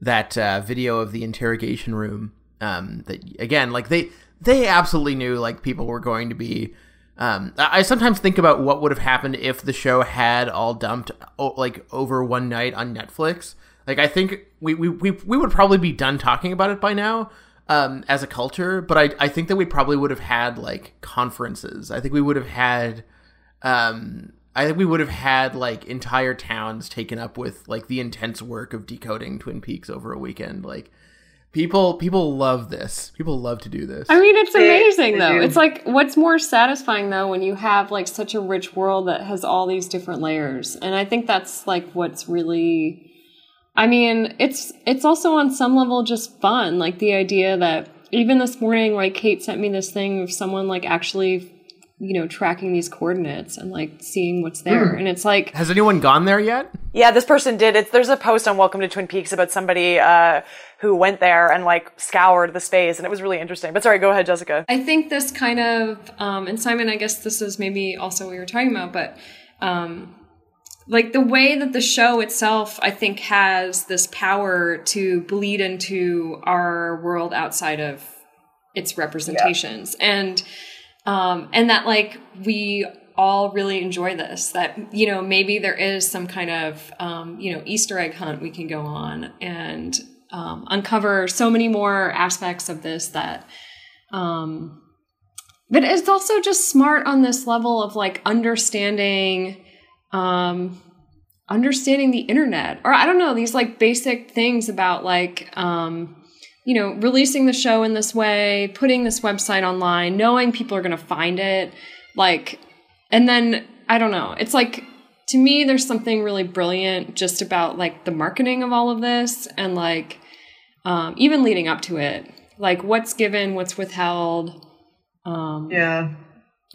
that uh, video of the interrogation room. Um, that again, like they they absolutely knew like people were going to be. Um, I sometimes think about what would have happened if the show had all dumped like over one night on Netflix. Like I think we, we, we, we would probably be done talking about it by now um, as a culture, but I, I think that we probably would have had like conferences. I think we would have had um, I think we would have had like entire towns taken up with like the intense work of decoding Twin Peaks over a weekend. Like people people love this. People love to do this. I mean, it's amazing though. It's like what's more satisfying though when you have like such a rich world that has all these different layers. And I think that's like what's really I mean, it's it's also on some level just fun. Like the idea that even this morning, like Kate sent me this thing of someone like actually you know, tracking these coordinates and like seeing what's there. And it's like, Has anyone gone there yet? Yeah, this person did. It's, there's a post on Welcome to Twin Peaks about somebody uh, who went there and like scoured the space, and it was really interesting. But sorry, go ahead, Jessica. I think this kind of, um, and Simon, I guess this is maybe also what you were talking about, but um, like the way that the show itself, I think, has this power to bleed into our world outside of its representations, and um, and that like we all really enjoy this. That you know maybe there is some kind of um, you know Easter egg hunt we can go on and um, uncover so many more aspects of this that. Um, but it's also just smart on this level of like understanding um understanding the internet or i don't know these like basic things about like um you know releasing the show in this way putting this website online knowing people are going to find it like and then i don't know it's like to me there's something really brilliant just about like the marketing of all of this and like um even leading up to it like what's given what's withheld um Yeah.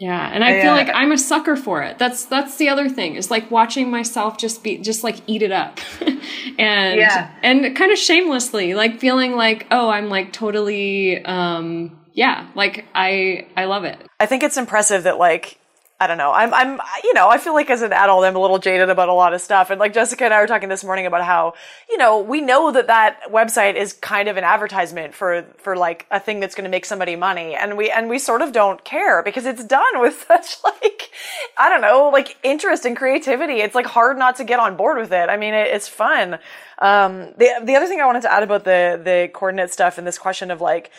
yeah, and I I, feel uh, like I'm a sucker for it. That's that's the other thing is like watching myself just be just like eat it up, and Yeah. and kind of shamelessly like feeling like oh I'm like totally um yeah like I I love it. I think it's impressive that like I don't know. I'm I'm you know, I feel like as an adult I'm a little jaded about a lot of stuff. And like Jessica and I were talking this morning about how, you know, we know that that website is kind of an advertisement for for like a thing that's going to make somebody money and we and we sort of don't care because it's done with such like I don't know, like interest and creativity. It's like hard not to get on board with it. I mean, it, it's fun. Um the the other thing I wanted to add about the the coordinate stuff and this question of like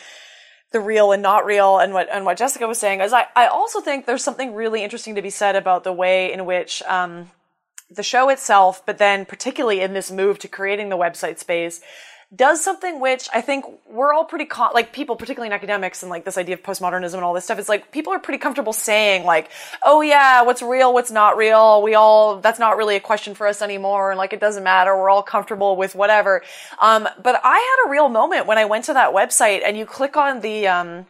the real and not real and what and what Jessica was saying is I, I also think there's something really interesting to be said about the way in which um, the show itself, but then particularly in this move to creating the website space, does something which I think we're all pretty con- like people, particularly in academics and like this idea of postmodernism and all this stuff. It's like people are pretty comfortable saying like, "Oh yeah, what's real, what's not real. We all that's not really a question for us anymore, and like it doesn't matter. We're all comfortable with whatever." Um, but I had a real moment when I went to that website and you click on the um,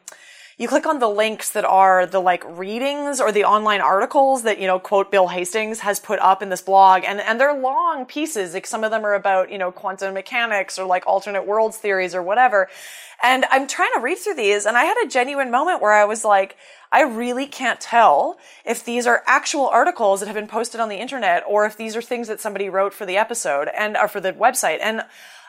you click on the links that are the like readings or the online articles that, you know, quote Bill Hastings has put up in this blog. And, and they're long pieces. Like some of them are about, you know, quantum mechanics or like alternate worlds theories or whatever. And I'm trying to read through these and I had a genuine moment where I was like, I really can't tell if these are actual articles that have been posted on the internet or if these are things that somebody wrote for the episode and or for the website. And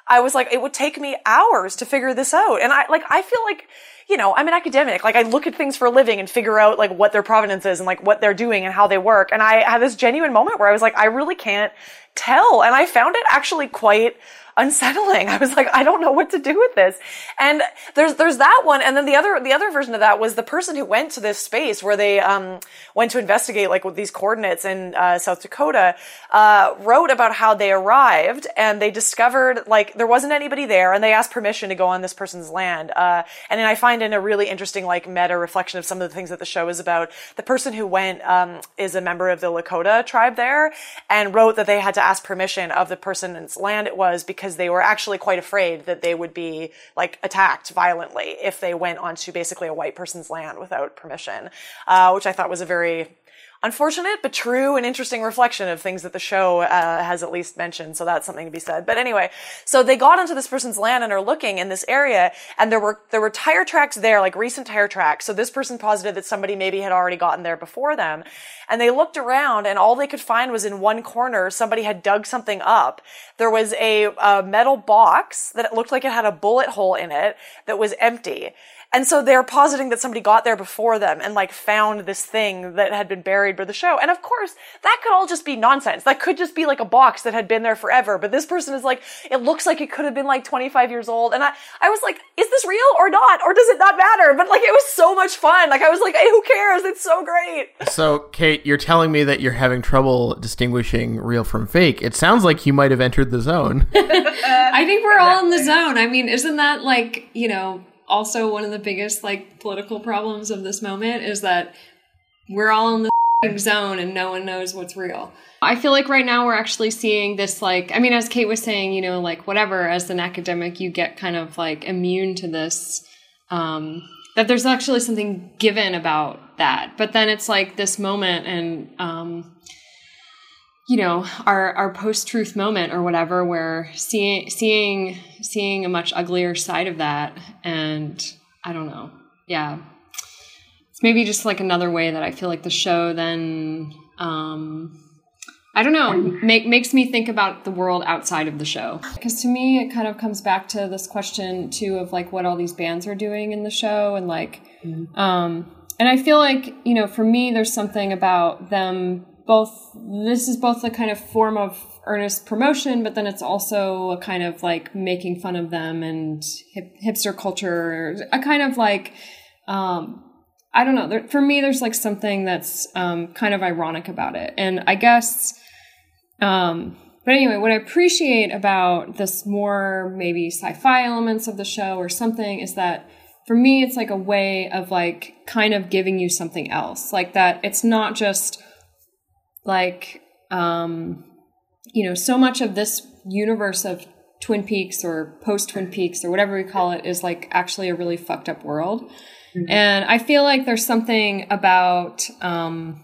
I was like, it would take me hours to figure this out. And I like, I feel like, you know, I'm an academic. Like I look at things for a living and figure out like what their provenance is and like what they're doing and how they work. And I had this genuine moment where I was like, I really can't tell. And I found it actually quite unsettling. I was like, I don't know what to do with this. And there's there's that one, and then the other the other version of that was the person who went to this space where they um, went to investigate like these coordinates in uh, South Dakota. Uh, wrote about how they arrived and they discovered like there wasn't anybody there, and they asked permission to go on this person's land. Uh, and then I find in a really interesting like meta reflection of some of the things that the show is about. The person who went um, is a member of the Lakota tribe there, and wrote that they had to ask permission of the person's land it was because they were actually quite afraid that they would be like attacked violently if they went onto basically a white person's land without permission, uh, which I thought was a very unfortunate but true and interesting reflection of things that the show uh, has at least mentioned. So that's something to be said. But anyway, so they got onto this person's land and are looking in this area, and there were there were tire tracks there, like recent tire tracks. So this person posited that somebody maybe had already gotten there before them, and they looked around, and all they could find was in one corner somebody had dug something up. There was a, a metal box that looked like it had a bullet hole in it that was empty. And so they're positing that somebody got there before them and like found this thing that had been buried by the show. And of course, that could all just be nonsense. That could just be like a box that had been there forever. But this person is like, it looks like it could have been like 25 years old. And I, I was like, is this real or not? Or does it not matter? But like, it was so much fun. Like, I was like, hey, who cares? It's so great. So, Kate, you're telling me that you're having trouble distinguishing real from fake. It sounds like you might have entered the zone. I think we're all in the zone. I mean, isn't that like, you know, also one of the biggest like political problems of this moment is that we're all in the zone and no one knows what's real. I feel like right now we're actually seeing this like I mean as Kate was saying, you know, like whatever as an academic you get kind of like immune to this um that there's actually something given about that. But then it's like this moment and um you know our our post truth moment or whatever where seeing seeing seeing a much uglier side of that and i don't know yeah. It's maybe just like another way that i feel like the show then um i don't know make, makes me think about the world outside of the show. Because to me it kind of comes back to this question too of like what all these bands are doing in the show and like um and i feel like you know for me there's something about them both this is both a kind of form of earnest promotion but then it's also a kind of like making fun of them and hip, hipster culture a kind of like um i don't know there, for me there's like something that's um kind of ironic about it. And i guess um but anyway what i appreciate about this more maybe sci-fi elements of the show or something is that for me it's like a way of like kind of giving you something else. Like that it's not just like um you know so much of this universe of twin peaks or post twin peaks or whatever we call it is like actually a really fucked up world mm-hmm. and i feel like there's something about um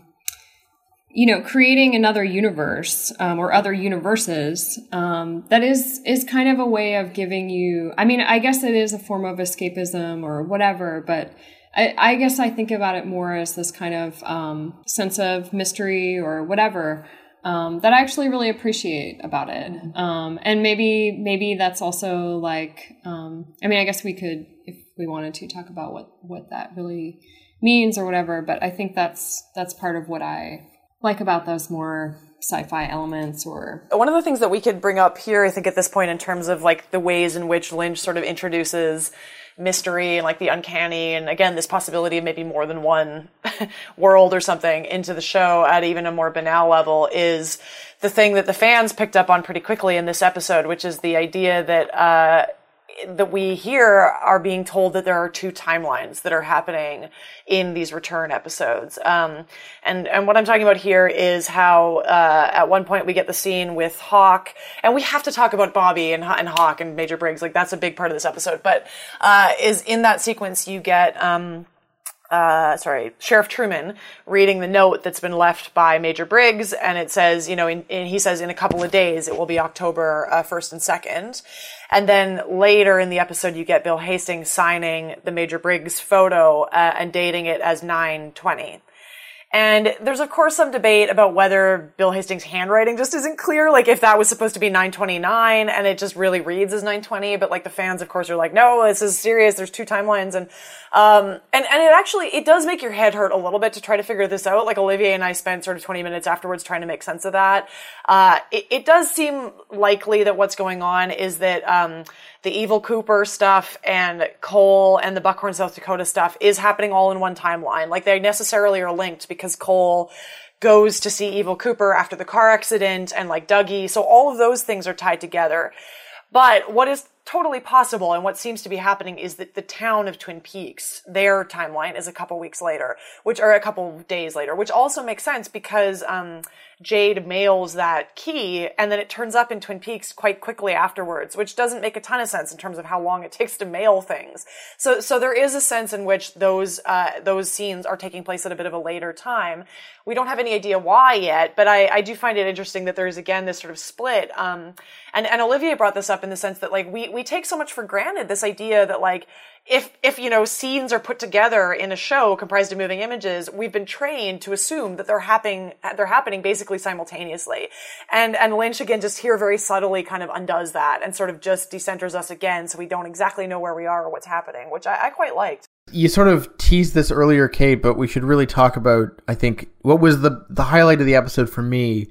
you know creating another universe um, or other universes um, that is is kind of a way of giving you i mean i guess it is a form of escapism or whatever but I, I guess I think about it more as this kind of um, sense of mystery or whatever um, that I actually really appreciate about it. Um, and maybe maybe that's also like um, I mean I guess we could if we wanted to talk about what what that really means or whatever. But I think that's that's part of what I like about those more sci-fi elements or one of the things that we could bring up here i think at this point in terms of like the ways in which lynch sort of introduces mystery and like the uncanny and again this possibility of maybe more than one world or something into the show at even a more banal level is the thing that the fans picked up on pretty quickly in this episode which is the idea that uh, that we here are being told that there are two timelines that are happening in these return episodes. Um, and, and what I'm talking about here is how, uh, at one point we get the scene with Hawk, and we have to talk about Bobby and, and Hawk and Major Briggs. Like, that's a big part of this episode. But, uh, is in that sequence you get, um, uh, sorry, Sheriff Truman reading the note that's been left by Major Briggs, and it says, you know, in, in, he says in a couple of days it will be October uh, 1st and 2nd. And then later in the episode, you get Bill Hastings signing the Major Briggs photo uh, and dating it as 920. And there's of course some debate about whether Bill Hastings' handwriting just isn't clear, like if that was supposed to be 929 and it just really reads as 920, but like the fans of course are like, no, this is serious, there's two timelines and um and, and it actually it does make your head hurt a little bit to try to figure this out. Like Olivier and I spent sort of 20 minutes afterwards trying to make sense of that. Uh it, it does seem likely that what's going on is that um the evil Cooper stuff and Cole and the Buckhorn, South Dakota stuff is happening all in one timeline. Like they necessarily are linked because Cole goes to see evil Cooper after the car accident and like Dougie. So all of those things are tied together. But what is totally possible and what seems to be happening is that the town of Twin Peaks, their timeline is a couple weeks later, which are a couple days later, which also makes sense because um, Jade mails that key and then it turns up in Twin Peaks quite quickly afterwards, which doesn't make a ton of sense in terms of how long it takes to mail things. So, so there is a sense in which those, uh, those scenes are taking place at a bit of a later time. We don't have any idea why yet, but I, I do find it interesting that there's again this sort of split. Um, and, and Olivier brought this up in the sense that like we, we take so much for granted this idea that like, if if you know scenes are put together in a show comprised of moving images we've been trained to assume that they're happening they're happening basically simultaneously. And and lynch again just here very subtly kind of undoes that and sort of just decenters us again so we don't exactly know where we are or what's happening which i, I quite liked. You sort of teased this earlier kate but we should really talk about i think what was the the highlight of the episode for me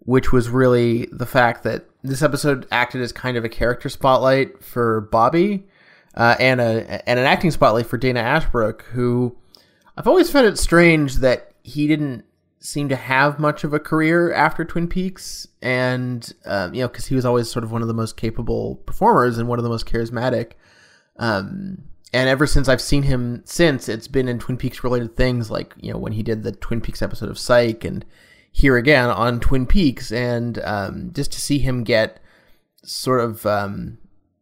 which was really the fact that this episode acted as kind of a character spotlight for bobby uh, and a and an acting spotlight for Dana Ashbrook, who I've always found it strange that he didn't seem to have much of a career after Twin Peaks, and um, you know, because he was always sort of one of the most capable performers and one of the most charismatic. Um, and ever since I've seen him since, it's been in Twin Peaks related things, like you know when he did the Twin Peaks episode of Psych, and here again on Twin Peaks, and um, just to see him get sort of um,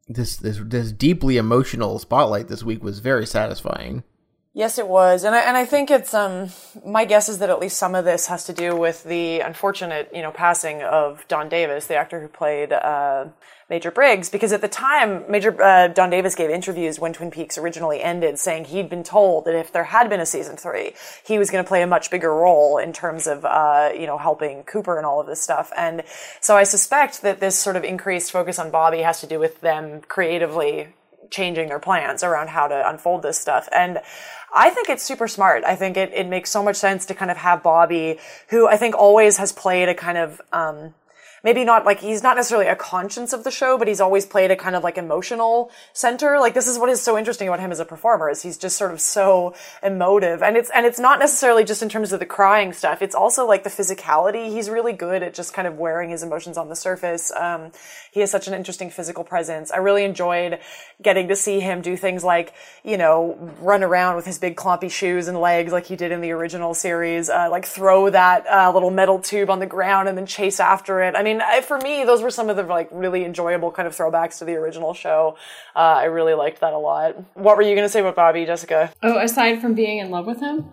this this this deeply emotional spotlight this week was very satisfying. Yes, it was, and I, and I think it's um my guess is that at least some of this has to do with the unfortunate you know passing of Don Davis, the actor who played uh, Major Briggs, because at the time Major uh, Don Davis gave interviews when Twin Peaks originally ended, saying he'd been told that if there had been a season three, he was going to play a much bigger role in terms of uh, you know helping Cooper and all of this stuff, and so I suspect that this sort of increased focus on Bobby has to do with them creatively changing their plans around how to unfold this stuff. And I think it's super smart. I think it, it makes so much sense to kind of have Bobby, who I think always has played a kind of, um, maybe not like he's not necessarily a conscience of the show, but he's always played a kind of like emotional center. Like this is what is so interesting about him as a performer is he's just sort of so emotive. And it's and it's not necessarily just in terms of the crying stuff. It's also like the physicality. He's really good at just kind of wearing his emotions on the surface. Um, he has such an interesting physical presence. I really enjoyed getting to see him do things like, you know, run around with his big clumpy shoes and legs like he did in the original series, uh, like throw that uh, little metal tube on the ground and then chase after it. I mean, I, for me, those were some of the like really enjoyable kind of throwbacks to the original show. Uh, I really liked that a lot. What were you going to say about Bobby, Jessica? Oh, aside from being in love with him,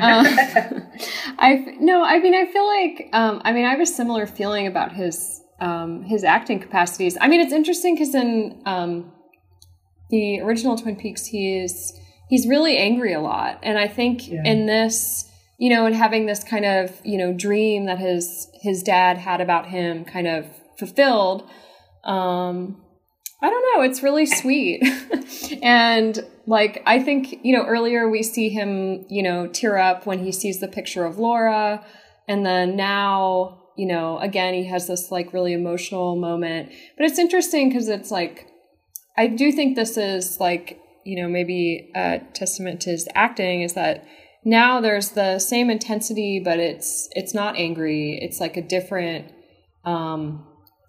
um, I no, I mean, I feel like, um, I mean, I have a similar feeling about his um, his acting capacities. I mean, it's interesting because in um, the original Twin Peaks, he's he's really angry a lot, and I think yeah. in this, you know, and having this kind of you know dream that his his dad had about him kind of fulfilled. Um, I don't know. It's really sweet. and like, I think, you know, earlier we see him, you know, tear up when he sees the picture of Laura. And then now you know, again, he has this like really emotional moment. But it's interesting because it's like, I do think this is like, you know, maybe a testament to his acting is that now there's the same intensity, but it's it's not angry. It's like a different. Um,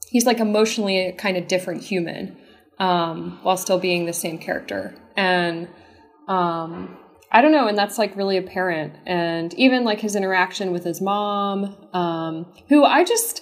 he's like emotionally a kind of different human, um, while still being the same character. And um, I don't know, and that's like really apparent. And even like his interaction with his mom, um, who I just,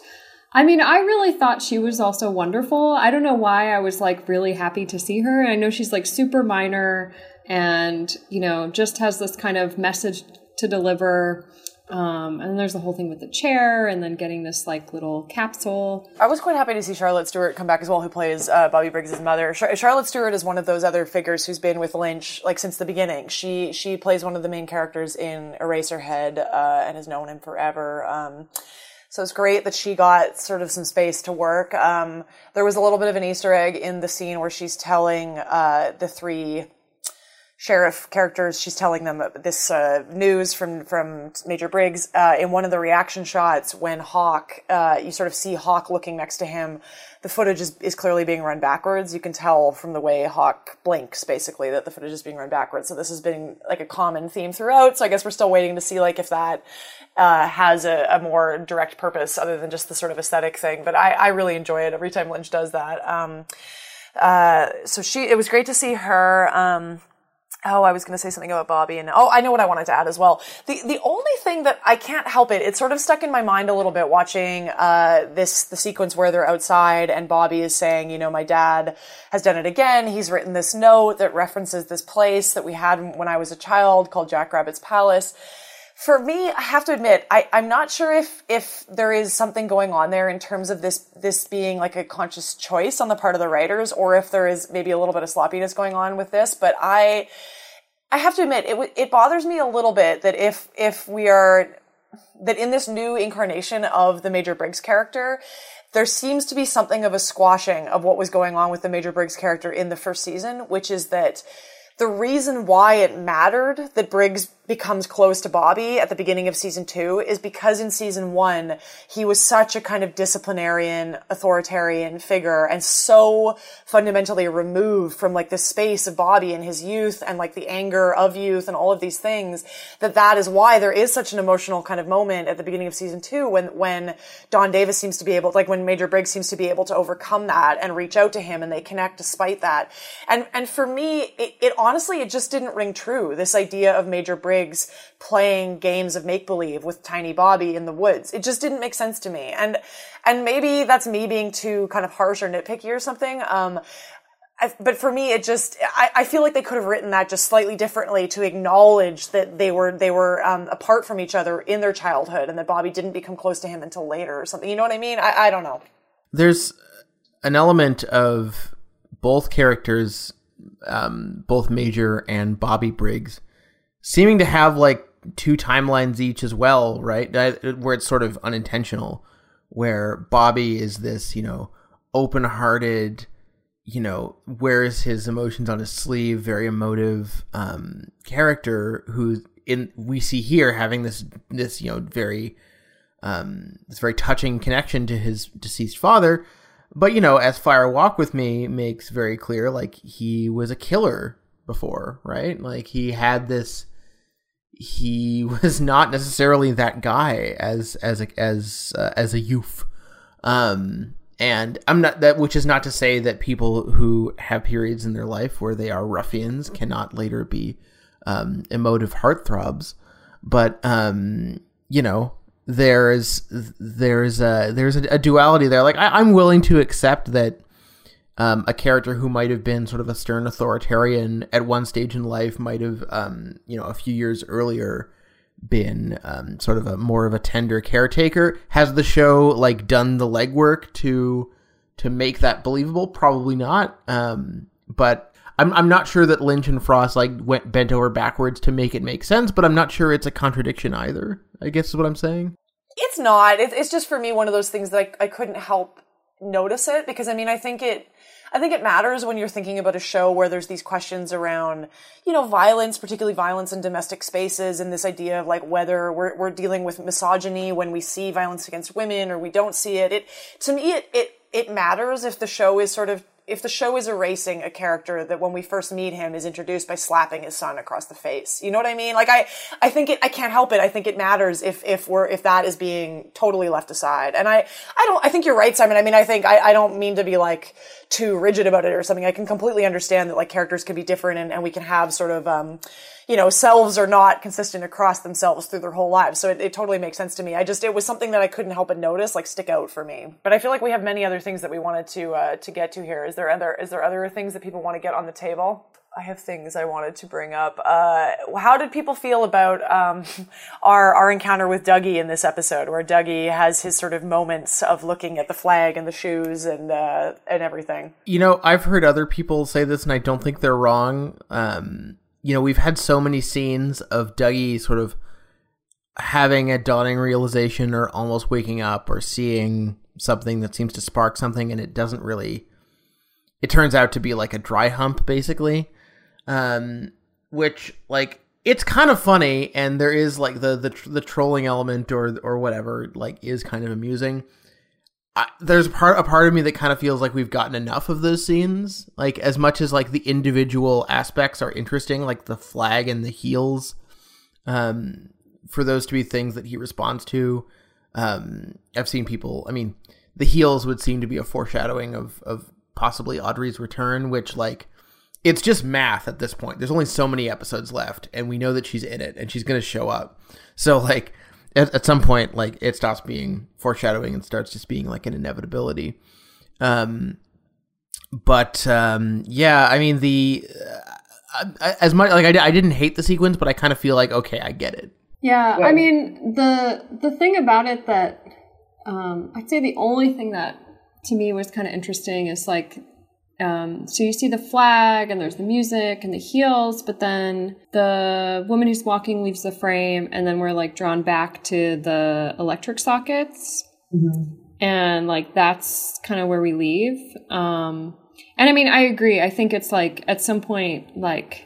I mean, I really thought she was also wonderful. I don't know why I was like really happy to see her. I know she's like super minor and, you know, just has this kind of message to deliver. Um, and there's the whole thing with the chair and then getting this like little capsule. I was quite happy to see Charlotte Stewart come back as well, who plays uh, Bobby Briggs' mother. Char- Charlotte Stewart is one of those other figures who's been with Lynch like since the beginning. She she plays one of the main characters in Eraserhead uh, and has known him forever. Um, so it's great that she got sort of some space to work. Um, there was a little bit of an Easter egg in the scene where she's telling uh, the three sheriff characters. She's telling them this uh, news from from Major Briggs uh, in one of the reaction shots when Hawk. Uh, you sort of see Hawk looking next to him. The footage is, is clearly being run backwards. You can tell from the way Hawk blinks, basically, that the footage is being run backwards. So this has been like a common theme throughout. So I guess we're still waiting to see like if that uh, has a, a, more direct purpose other than just the sort of aesthetic thing. But I, I really enjoy it every time Lynch does that. Um, uh, so she, it was great to see her. Um, Oh, I was going to say something about Bobby, and oh, I know what I wanted to add as well. The the only thing that I can't help it, it's sort of stuck in my mind a little bit watching uh, this the sequence where they're outside and Bobby is saying, you know, my dad has done it again. He's written this note that references this place that we had when I was a child called Jackrabbit's Palace for me, I have to admit, I, I'm not sure if if there is something going on there in terms of this this being like a conscious choice on the part of the writers, or if there is maybe a little bit of sloppiness going on with this. But I I have to admit, it it bothers me a little bit that if if we are that in this new incarnation of the Major Briggs character, there seems to be something of a squashing of what was going on with the Major Briggs character in the first season, which is that the reason why it mattered that Briggs becomes close to Bobby at the beginning of season two is because in season one, he was such a kind of disciplinarian, authoritarian figure and so fundamentally removed from like the space of Bobby and his youth and like the anger of youth and all of these things that that is why there is such an emotional kind of moment at the beginning of season two when, when Don Davis seems to be able, like when Major Briggs seems to be able to overcome that and reach out to him and they connect despite that. And, and for me, it, it honestly, it just didn't ring true. This idea of Major Briggs Briggs playing games of make believe with Tiny Bobby in the woods. It just didn't make sense to me. And, and maybe that's me being too kind of harsh or nitpicky or something. Um, I, but for me, it just I, I, feel like they could have written that just slightly differently to acknowledge that they were they were um, apart from each other in their childhood, and that Bobby didn't become close to him until later or something. You know what I mean? I, I don't know. There's an element of both characters, um, both Major and Bobby Briggs, seeming to have like two timelines each as well, right? Where it's sort of unintentional, where Bobby is this, you know, open-hearted you know, wears his emotions on his sleeve, very emotive um, character who in we see here having this this you know very um, this very touching connection to his deceased father. But you know, as Fire Walk with Me makes very clear, like he was a killer before, right? Like he had this. He was not necessarily that guy as as a, as uh, as a youth. Um, and I'm not that, which is not to say that people who have periods in their life where they are ruffians cannot later be um, emotive heartthrobs. But um, you know, there's there's a there's a, a duality there. Like I, am willing to accept that um, a character who might have been sort of a stern authoritarian at one stage in life might have um, you know a few years earlier been um, sort of a more of a tender caretaker. Has the show like done the legwork to to make that believable? Probably not. Um, but I'm I'm not sure that Lynch and Frost like went bent over backwards to make it make sense. But I'm not sure it's a contradiction either. I guess is what I'm saying. It's not. It's just for me one of those things that I, I couldn't help notice it because I mean I think it I think it matters when you're thinking about a show where there's these questions around, you know, violence, particularly violence in domestic spaces, and this idea of like whether we're, we're dealing with misogyny when we see violence against women or we don't see it. It to me, it it it matters if the show is sort of if the show is erasing a character that when we first meet him is introduced by slapping his son across the face. You know what I mean? Like I, I think it, I can't help it. I think it matters if, if we're, if that is being totally left aside. And I, I don't, I think you're right, Simon. I mean, I think I, I don't mean to be like too rigid about it or something. I can completely understand that like characters can be different and, and we can have sort of, um, you know, selves are not consistent across themselves through their whole lives. So it, it, totally makes sense to me. I just, it was something that I couldn't help but notice, like stick out for me. But I feel like we have many other things that we wanted to, uh, to get to here. Is there other, is there other things that people want to get on the table? I have things I wanted to bring up. Uh, how did people feel about um, our our encounter with Dougie in this episode, where Dougie has his sort of moments of looking at the flag and the shoes and uh, and everything? You know, I've heard other people say this, and I don't think they're wrong. Um, you know, we've had so many scenes of Dougie sort of having a dawning realization or almost waking up or seeing something that seems to spark something and it doesn't really it turns out to be like a dry hump basically. Um which like it's kind of funny and there is like the the, the trolling element or or whatever like is kind of amusing I, there's part a part of me that kind of feels like we've gotten enough of those scenes. Like as much as like the individual aspects are interesting, like the flag and the heels, um, for those to be things that he responds to. Um, I've seen people. I mean, the heels would seem to be a foreshadowing of of possibly Audrey's return, which like it's just math at this point. There's only so many episodes left, and we know that she's in it and she's gonna show up. So like at, at some point, like it stops being foreshadowing and starts just being like an inevitability. Um, but um, yeah, I mean the uh, as much like I, I didn't hate the sequence, but I kind of feel like okay, I get it. Yeah, I mean the the thing about it that um, I'd say the only thing that to me was kind of interesting is like um, so you see the flag and there's the music and the heels, but then the woman who's walking leaves the frame, and then we're like drawn back to the electric sockets, mm-hmm. and like that's kind of where we leave. Um, and I mean, I agree. I think it's like at some point, like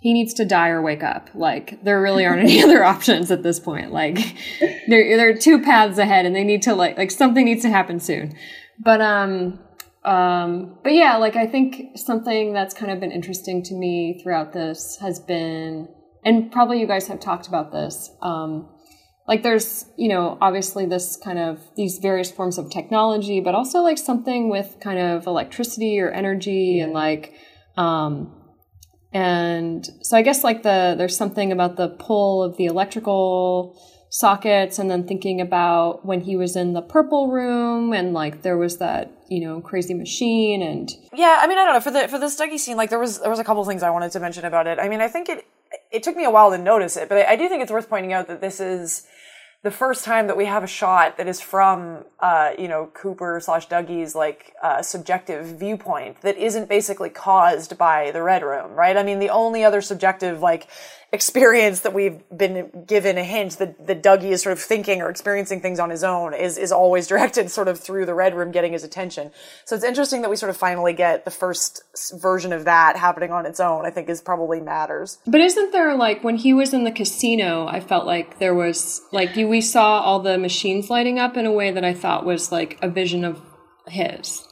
he needs to die or wake up. Like there really aren't any other options at this point. Like there there are two paths ahead, and they need to like like something needs to happen soon. But um um, but yeah, like I think something that's kind of been interesting to me throughout this has been, and probably you guys have talked about this. Um, like there's, you know, obviously this kind of these various forms of technology, but also like something with kind of electricity or energy and like, um, and so I guess like the there's something about the pull of the electrical sockets and then thinking about when he was in the purple room and like there was that you know crazy machine and yeah i mean i don't know for the for this dougie scene like there was there was a couple things i wanted to mention about it i mean i think it it took me a while to notice it but i, I do think it's worth pointing out that this is the first time that we have a shot that is from, uh, you know, Cooper slash Dougie's like uh, subjective viewpoint that isn't basically caused by the Red Room, right? I mean, the only other subjective like experience that we've been given a hint that, that Dougie is sort of thinking or experiencing things on his own is, is always directed sort of through the Red Room getting his attention. So it's interesting that we sort of finally get the first version of that happening on its own, I think is probably matters. But isn't there like when he was in the casino, I felt like there was like you, we saw all the machines lighting up in a way that I thought was like a vision of his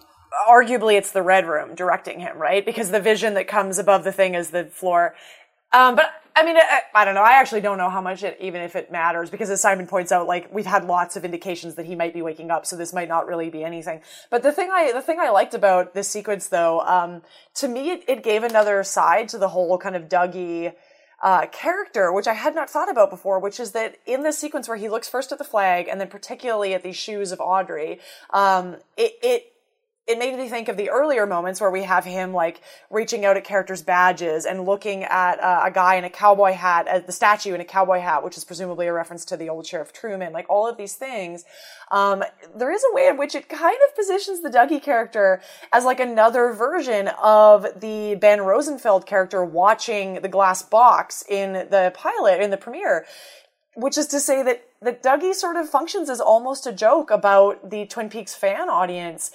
arguably it's the red room directing him, right? Because the vision that comes above the thing is the floor. Um, but I mean, I, I, don't know. I actually don't know how much it, even if it matters, because as Simon points out, like we've had lots of indications that he might be waking up, so this might not really be anything. But the thing I, the thing I liked about this sequence, though, um, to me, it, it, gave another side to the whole kind of Dougie uh, character, which I had not thought about before, which is that in this sequence where he looks first at the flag and then particularly at these shoes of Audrey, um, it, it it made me think of the earlier moments where we have him like reaching out at characters' badges and looking at uh, a guy in a cowboy hat, at the statue in a cowboy hat, which is presumably a reference to the old Sheriff Truman. Like all of these things, um, there is a way in which it kind of positions the Dougie character as like another version of the Ben Rosenfield character watching the glass box in the pilot in the premiere which is to say that that Dougie sort of functions as almost a joke about the Twin Peaks fan audience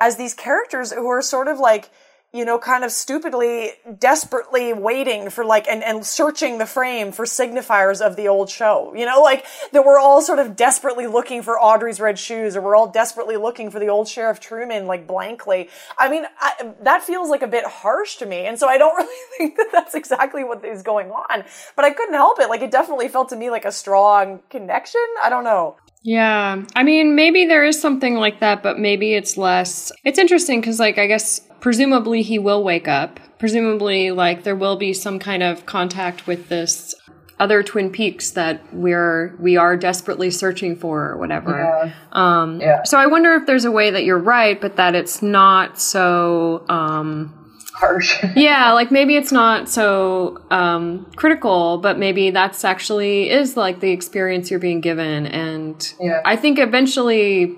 as these characters who are sort of like, you know, kind of stupidly, desperately waiting for like, and, and searching the frame for signifiers of the old show. You know, like that we're all sort of desperately looking for Audrey's red shoes or we're all desperately looking for the old Sheriff Truman, like blankly. I mean, I, that feels like a bit harsh to me. And so I don't really think that that's exactly what is going on, but I couldn't help it. Like it definitely felt to me like a strong connection. I don't know. Yeah. I mean, maybe there is something like that, but maybe it's less. It's interesting because, like, I guess presumably he will wake up. Presumably, like, there will be some kind of contact with this other Twin Peaks that we're we are desperately searching for or whatever. Yeah. Um, yeah. So I wonder if there's a way that you're right, but that it's not so um, harsh. yeah, like maybe it's not so um, critical, but maybe that's actually is like the experience you're being given. And yeah. I think eventually,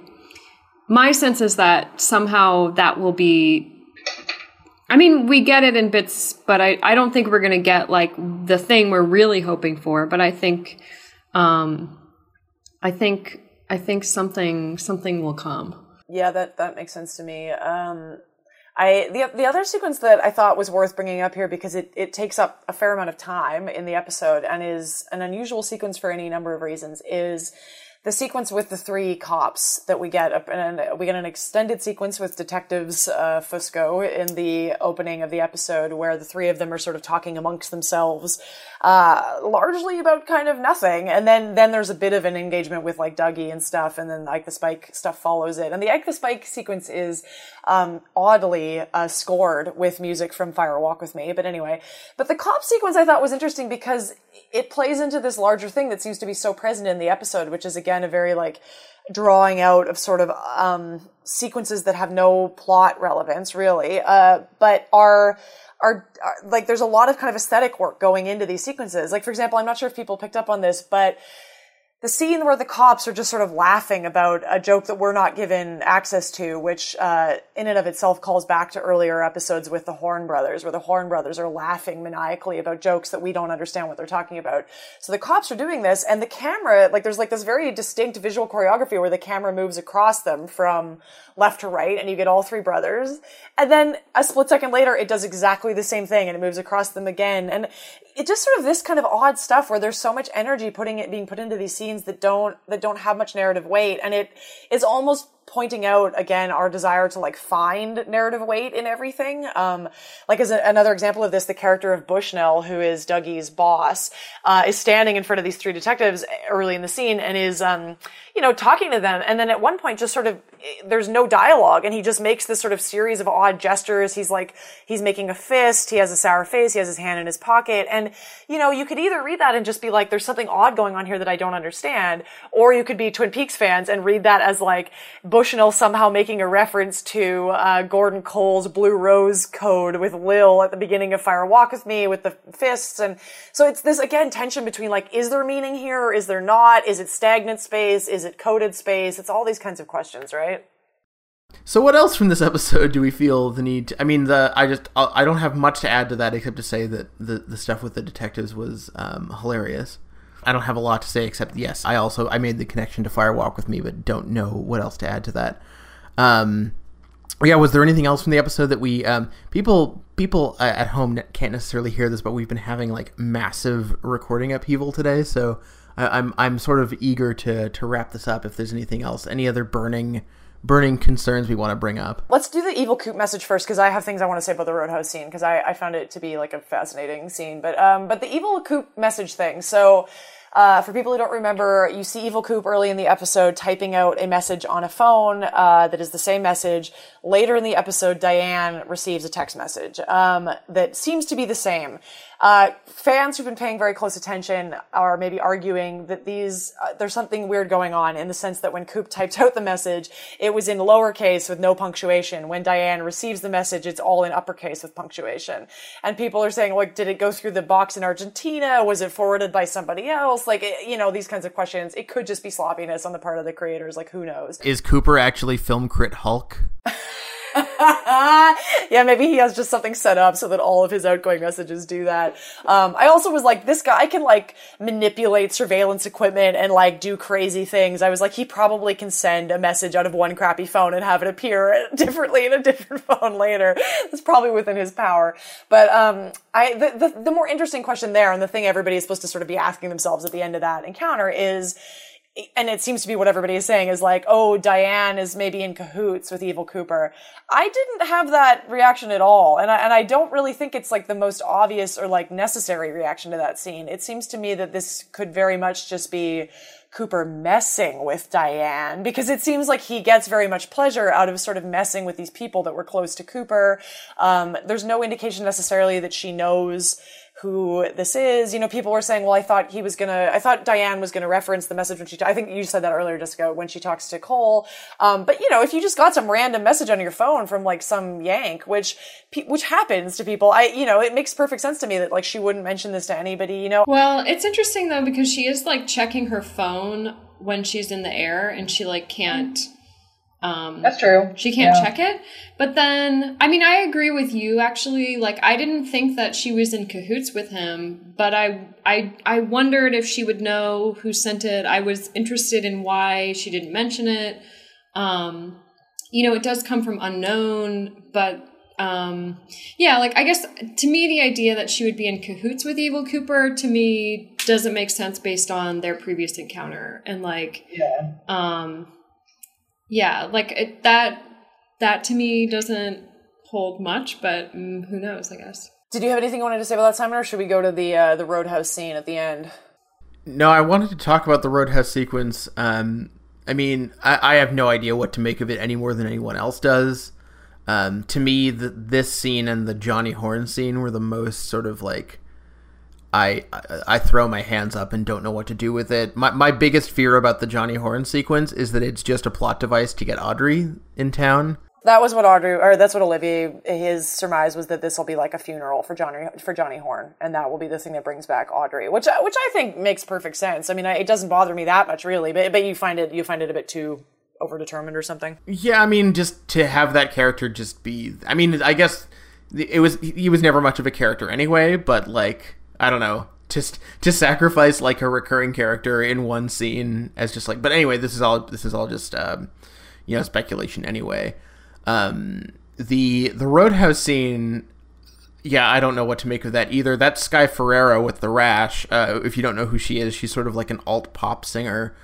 my sense is that somehow that will be. I mean, we get it in bits, but I, I don't think we're going to get like the thing we're really hoping for. But I think, um, I think, I think something something will come. Yeah, that that makes sense to me. Um, I the the other sequence that I thought was worth bringing up here because it, it takes up a fair amount of time in the episode and is an unusual sequence for any number of reasons is the sequence with the three cops that we get and we get an extended sequence with detectives uh, Fusco in the opening of the episode where the three of them are sort of talking amongst themselves uh, largely about kind of nothing. And then then there's a bit of an engagement with like Dougie and stuff and then Ike the Spike stuff follows it. And the Ike the Spike sequence is um, oddly uh, scored with music from Fire Walk with Me. But anyway but the cop sequence I thought was interesting because it plays into this larger thing that seems to be so present in the episode which is again again a very like drawing out of sort of um, sequences that have no plot relevance really, uh, but are, are are like there's a lot of kind of aesthetic work going into these sequences. Like for example, I'm not sure if people picked up on this, but the scene where the cops are just sort of laughing about a joke that we're not given access to, which uh, in and of itself calls back to earlier episodes with the Horne brothers, where the Horne brothers are laughing maniacally about jokes that we don't understand what they're talking about. So the cops are doing this, and the camera, like, there's like this very distinct visual choreography where the camera moves across them from left to right, and you get all three brothers. And then a split second later, it does exactly the same thing, and it moves across them again. And it just sort of this kind of odd stuff where there's so much energy putting it being put into these scenes that don't that don't have much narrative weight. And it is almost pointing out again our desire to like find narrative weight in everything. Um, like as a, another example of this, the character of Bushnell, who is Dougie's boss, uh, is standing in front of these three detectives early in the scene and is, um, you know, talking to them. And then at one point, just sort of, there's no dialogue and he just makes this sort of series of odd gestures. He's like, he's making a fist. He has a sour face. He has his hand in his pocket. And, you know, you could either read that and just be like, there's something odd going on here that I don't understand. Or you could be Twin Peaks fans and read that as like Bushnell somehow making a reference to, uh, Gordon Cole's Blue Rose code with Lil at the beginning of Fire Walk with Me with the fists. And so it's this, again, tension between like, is there meaning here or is there not? Is it stagnant space? Is it coded space? It's all these kinds of questions, right? So what else from this episode do we feel the need? To, I mean, the I just I don't have much to add to that except to say that the the stuff with the detectives was um, hilarious. I don't have a lot to say except yes, I also I made the connection to Fire Walk with Me, but don't know what else to add to that. Um, yeah, was there anything else from the episode that we um, people people uh, at home can't necessarily hear this, but we've been having like massive recording upheaval today, so I, I'm I'm sort of eager to to wrap this up. If there's anything else, any other burning burning concerns we want to bring up. Let's do the evil coop message first because I have things I want to say about the Roadhouse scene because I, I found it to be like a fascinating scene. But um, but the evil coop message thing. So uh, for people who don't remember, you see Evil Coop early in the episode typing out a message on a phone uh, that is the same message. Later in the episode, Diane receives a text message um, that seems to be the same. Uh, fans who've been paying very close attention are maybe arguing that these uh, there's something weird going on in the sense that when Coop typed out the message, it was in lowercase with no punctuation. When Diane receives the message, it's all in uppercase with punctuation. And people are saying, like, did it go through the box in Argentina? Was it forwarded by somebody else? Like, you know, these kinds of questions. It could just be sloppiness on the part of the creators. Like, who knows? Is Cooper actually film crit Hulk? yeah, maybe he has just something set up so that all of his outgoing messages do that. Um, I also was like, this guy can like manipulate surveillance equipment and like do crazy things. I was like, he probably can send a message out of one crappy phone and have it appear differently in a different phone later. It's probably within his power. But um, I the, the the more interesting question there, and the thing everybody is supposed to sort of be asking themselves at the end of that encounter is and it seems to be what everybody is saying is like, oh, Diane is maybe in cahoots with Evil Cooper. I didn't have that reaction at all. And I, and I don't really think it's like the most obvious or like necessary reaction to that scene. It seems to me that this could very much just be Cooper messing with Diane because it seems like he gets very much pleasure out of sort of messing with these people that were close to Cooper. Um, there's no indication necessarily that she knows who this is. You know, people were saying, well, I thought he was gonna, I thought Diane was gonna reference the message when she, I think you said that earlier, Jessica, when she talks to Cole. Um, but you know, if you just got some random message on your phone from like some yank, which, which happens to people, I, you know, it makes perfect sense to me that like she wouldn't mention this to anybody, you know? Well, it's interesting though, because she is like checking her phone when she's in the air and she like can't, mm-hmm um, That's true. She can't yeah. check it. But then, I mean, I agree with you. Actually, like I didn't think that she was in cahoots with him, but I, I, I wondered if she would know who sent it. I was interested in why she didn't mention it. Um, you know, it does come from unknown, but um, yeah, like I guess to me, the idea that she would be in cahoots with Evil Cooper to me doesn't make sense based on their previous encounter and like, yeah. um yeah, like it, that that to me doesn't hold much, but mm, who knows? I guess. Did you have anything you wanted to say about that, Simon, or should we go to the uh, the roadhouse scene at the end? No, I wanted to talk about the roadhouse sequence. Um, I mean, I, I, have no idea what to make of it any more than anyone else does. Um, to me, the, this scene and the Johnny Horne scene were the most sort of like I, I throw my hands up and don't know what to do with it. My my biggest fear about the Johnny Horne sequence is that it's just a plot device to get Audrey in town. That was what Audrey, or that's what Olivier, his surmise was that this will be like a funeral for Johnny for Johnny Horne, and that will be the thing that brings back Audrey, which uh, which I think makes perfect sense. I mean, it doesn't bother me that much really, but but you find it you find it a bit too overdetermined or something. Yeah, I mean, just to have that character just be, I mean, I guess it was he was never much of a character anyway, but like I don't know, just to sacrifice like a recurring character in one scene as just like. But anyway, this is all this is all just um, you know speculation anyway. Um, the the Roadhouse scene. Yeah, I don't know what to make of that either. That's Sky Ferreira with the rash. Uh, if you don't know who she is, she's sort of like an alt pop singer.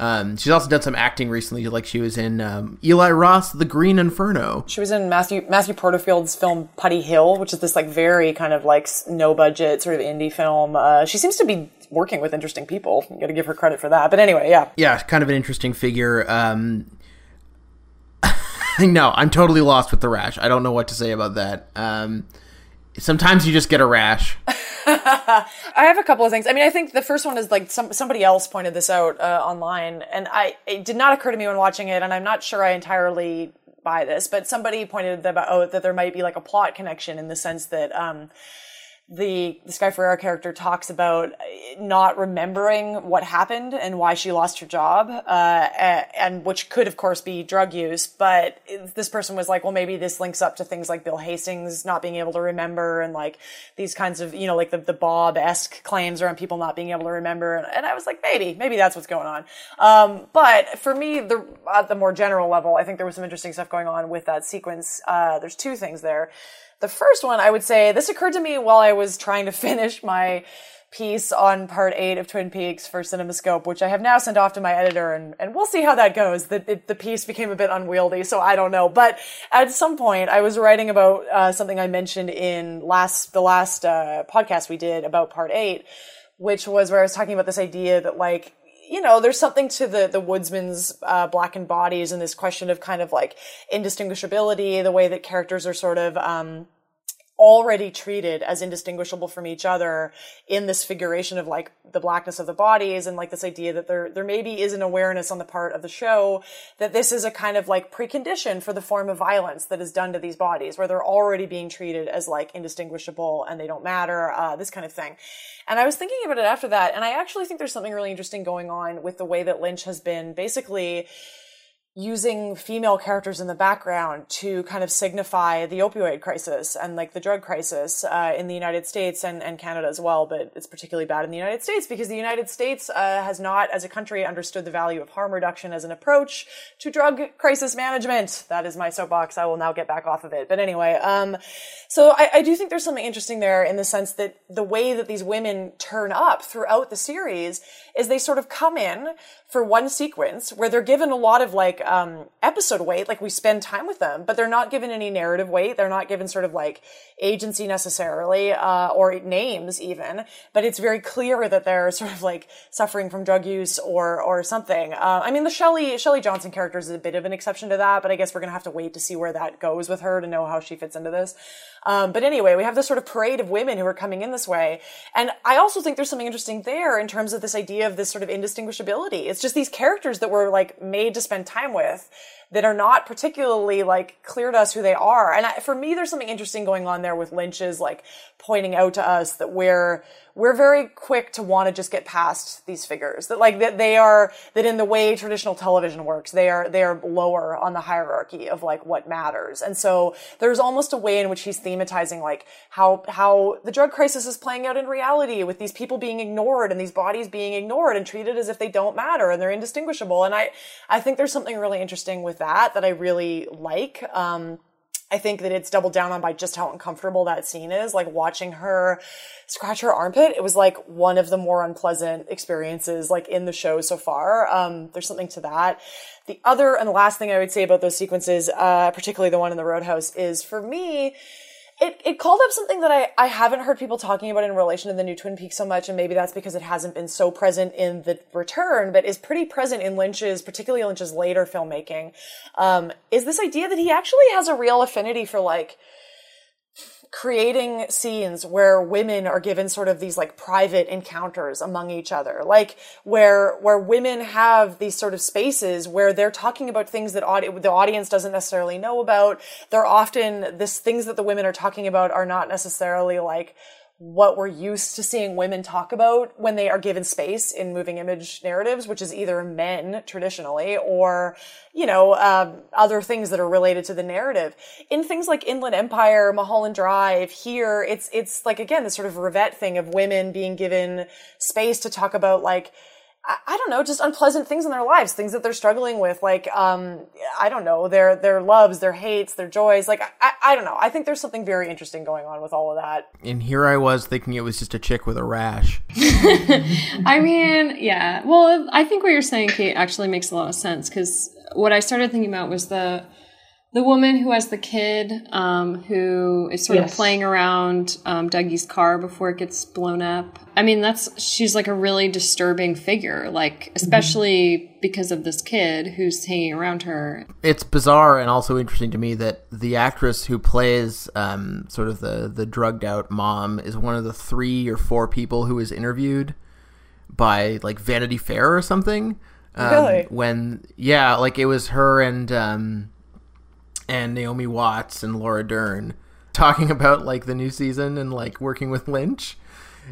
Um, she's also done some acting recently, like she was in um, Eli Roth, The Green Inferno. She was in Matthew Matthew Porterfield's film Putty Hill, which is this like very kind of like no budget sort of indie film. Uh, she seems to be working with interesting people. You got to give her credit for that. But anyway, yeah, Yeah, kind of an interesting figure. Um, no, I'm totally lost with the rash. I don't know what to say about that. Um, sometimes you just get a rash. I have a couple of things. I mean, I think the first one is like some somebody else pointed this out uh, online, and I it did not occur to me when watching it, and I'm not sure I entirely buy this, but somebody pointed about oh, that there might be like a plot connection in the sense that um, the the Sky Ferreira character talks about not remembering what happened and why she lost her job, uh, and which could, of course, be drug use. But this person was like, well, maybe this links up to things like Bill Hastings not being able to remember, and like these kinds of, you know, like the the Bob esque claims around people not being able to remember. And, and, I was like, maybe, maybe that's what's going on. Um, but for me, the at the more general level, I think there was some interesting stuff going on with that sequence. Uh, there's two things there. The first one, I would say, this occurred to me while I was trying to finish my piece on part eight of Twin Peaks for CinemaScope, which I have now sent off to my editor, and, and we'll see how that goes. The, it, the piece became a bit unwieldy, so I don't know. But at some point, I was writing about uh, something I mentioned in last the last uh, podcast we did about part eight, which was where I was talking about this idea that like you know, there's something to the the woodsman's uh, blackened bodies and this question of kind of like indistinguishability, the way that characters are sort of um, already treated as indistinguishable from each other in this figuration of like the blackness of the bodies and like this idea that there there maybe is an awareness on the part of the show that this is a kind of like precondition for the form of violence that is done to these bodies where they're already being treated as like indistinguishable and they don't matter uh, this kind of thing. And i was thinking about it after that and i actually think there's something really interesting going on with the way that lynch has been basically using female characters in the background to kind of signify the opioid crisis and like the drug crisis uh, in the United States and, and Canada as well. But it's particularly bad in the United States because the United States uh, has not, as a country, understood the value of harm reduction as an approach to drug crisis management. That is my soapbox. I will now get back off of it. But anyway, um, so I, I do think there's something interesting there in the sense that the way that these women turn up throughout the series is they sort of come in for one sequence where they're given a lot of like um, episode weight, like we spend time with them, but they're not given any narrative weight. They're not given sort of like agency necessarily uh, or names even, but it's very clear that they're sort of like suffering from drug use or or something. Uh, I mean, the Shelley Shelley Johnson character is a bit of an exception to that, but I guess we're gonna have to wait to see where that goes with her to know how she fits into this. Um, but anyway, we have this sort of parade of women who are coming in this way. And I also think there's something interesting there in terms of this idea of this sort of indistinguishability. It's just these characters that we're like made to spend time with that are not particularly like clear to us who they are. And I, for me, there's something interesting going on there with Lynch's like pointing out to us that we're we're very quick to want to just get past these figures. That like that they are that in the way traditional television works they are they are lower on the hierarchy of like what matters. And so there's almost a way in which he's thematizing like how how the drug crisis is playing out in reality with these people being ignored and these bodies being ignored and treated as if they don't matter and they're indistinguishable and i i think there's something really interesting with that that i really like um I think that it's doubled down on by just how uncomfortable that scene is. Like watching her scratch her armpit, it was like one of the more unpleasant experiences like in the show so far. Um, there's something to that. The other and the last thing I would say about those sequences, uh, particularly the one in the Roadhouse, is for me, it, it called up something that I, I haven't heard people talking about in relation to the new Twin Peaks so much, and maybe that's because it hasn't been so present in the return, but is pretty present in Lynch's, particularly Lynch's later filmmaking, um, is this idea that he actually has a real affinity for like creating scenes where women are given sort of these like private encounters among each other. Like where where women have these sort of spaces where they're talking about things that audi- the audience doesn't necessarily know about. They're often this things that the women are talking about are not necessarily like what we're used to seeing women talk about when they are given space in moving image narratives, which is either men traditionally or, you know, um, other things that are related to the narrative. In things like Inland Empire, Mulholland Drive, here, it's, it's like, again, this sort of revet thing of women being given space to talk about like, I don't know, just unpleasant things in their lives, things that they're struggling with, like um, I don't know, their their loves, their hates, their joys. Like I, I don't know. I think there's something very interesting going on with all of that. And here I was thinking it was just a chick with a rash. I mean, yeah. Well, I think what you're saying, Kate, actually makes a lot of sense because what I started thinking about was the the woman who has the kid um, who is sort Yes. of playing around um, Dougie's car before it gets blown up. I mean, that's she's like a really disturbing figure, like especially because of this kid who's hanging around her. It's bizarre and also interesting to me that the actress who plays um, sort of the the drugged out mom is one of the three or four people who was interviewed by like Vanity Fair or something. Um, Really? When yeah, like it was her and um, and Naomi Watts and Laura Dern talking about like the new season and like working with Lynch.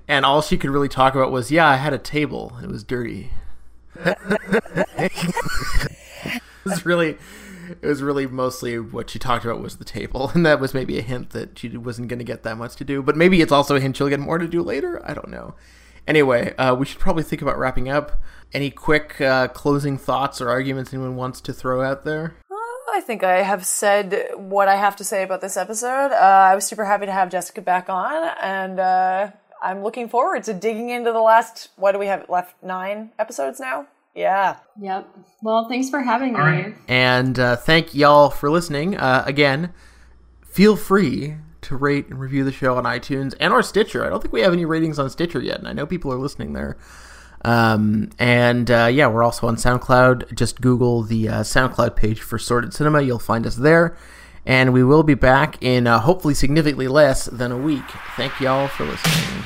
And all she could really talk about was, yeah, I had a table. It was dirty. it was really it was really mostly what she talked about was the table and that was maybe a hint that she wasn't going to get that much to do but maybe it's also a hint she'll get more to do later i don't know anyway uh, we should probably think about wrapping up any quick uh, closing thoughts or arguments anyone wants to throw out there I think I have said what I have to say about this episode. Uh, I was super happy to have Jessica back on, and uh, I'm looking forward to digging into the last. What do we have left? Nine episodes now. Yeah. Yep. Well, thanks for having me. and uh, thank y'all for listening uh, again feel free to rate and review the show on itunes and or stitcher i don't think we have any ratings on stitcher yet and i know people are listening there um, and uh, yeah we're also on soundcloud. Just google the uh, soundcloud page for Sordid Cinema. You'll find us there. And we will be back in uh, hopefully significantly less than a week. Thank y'all for listening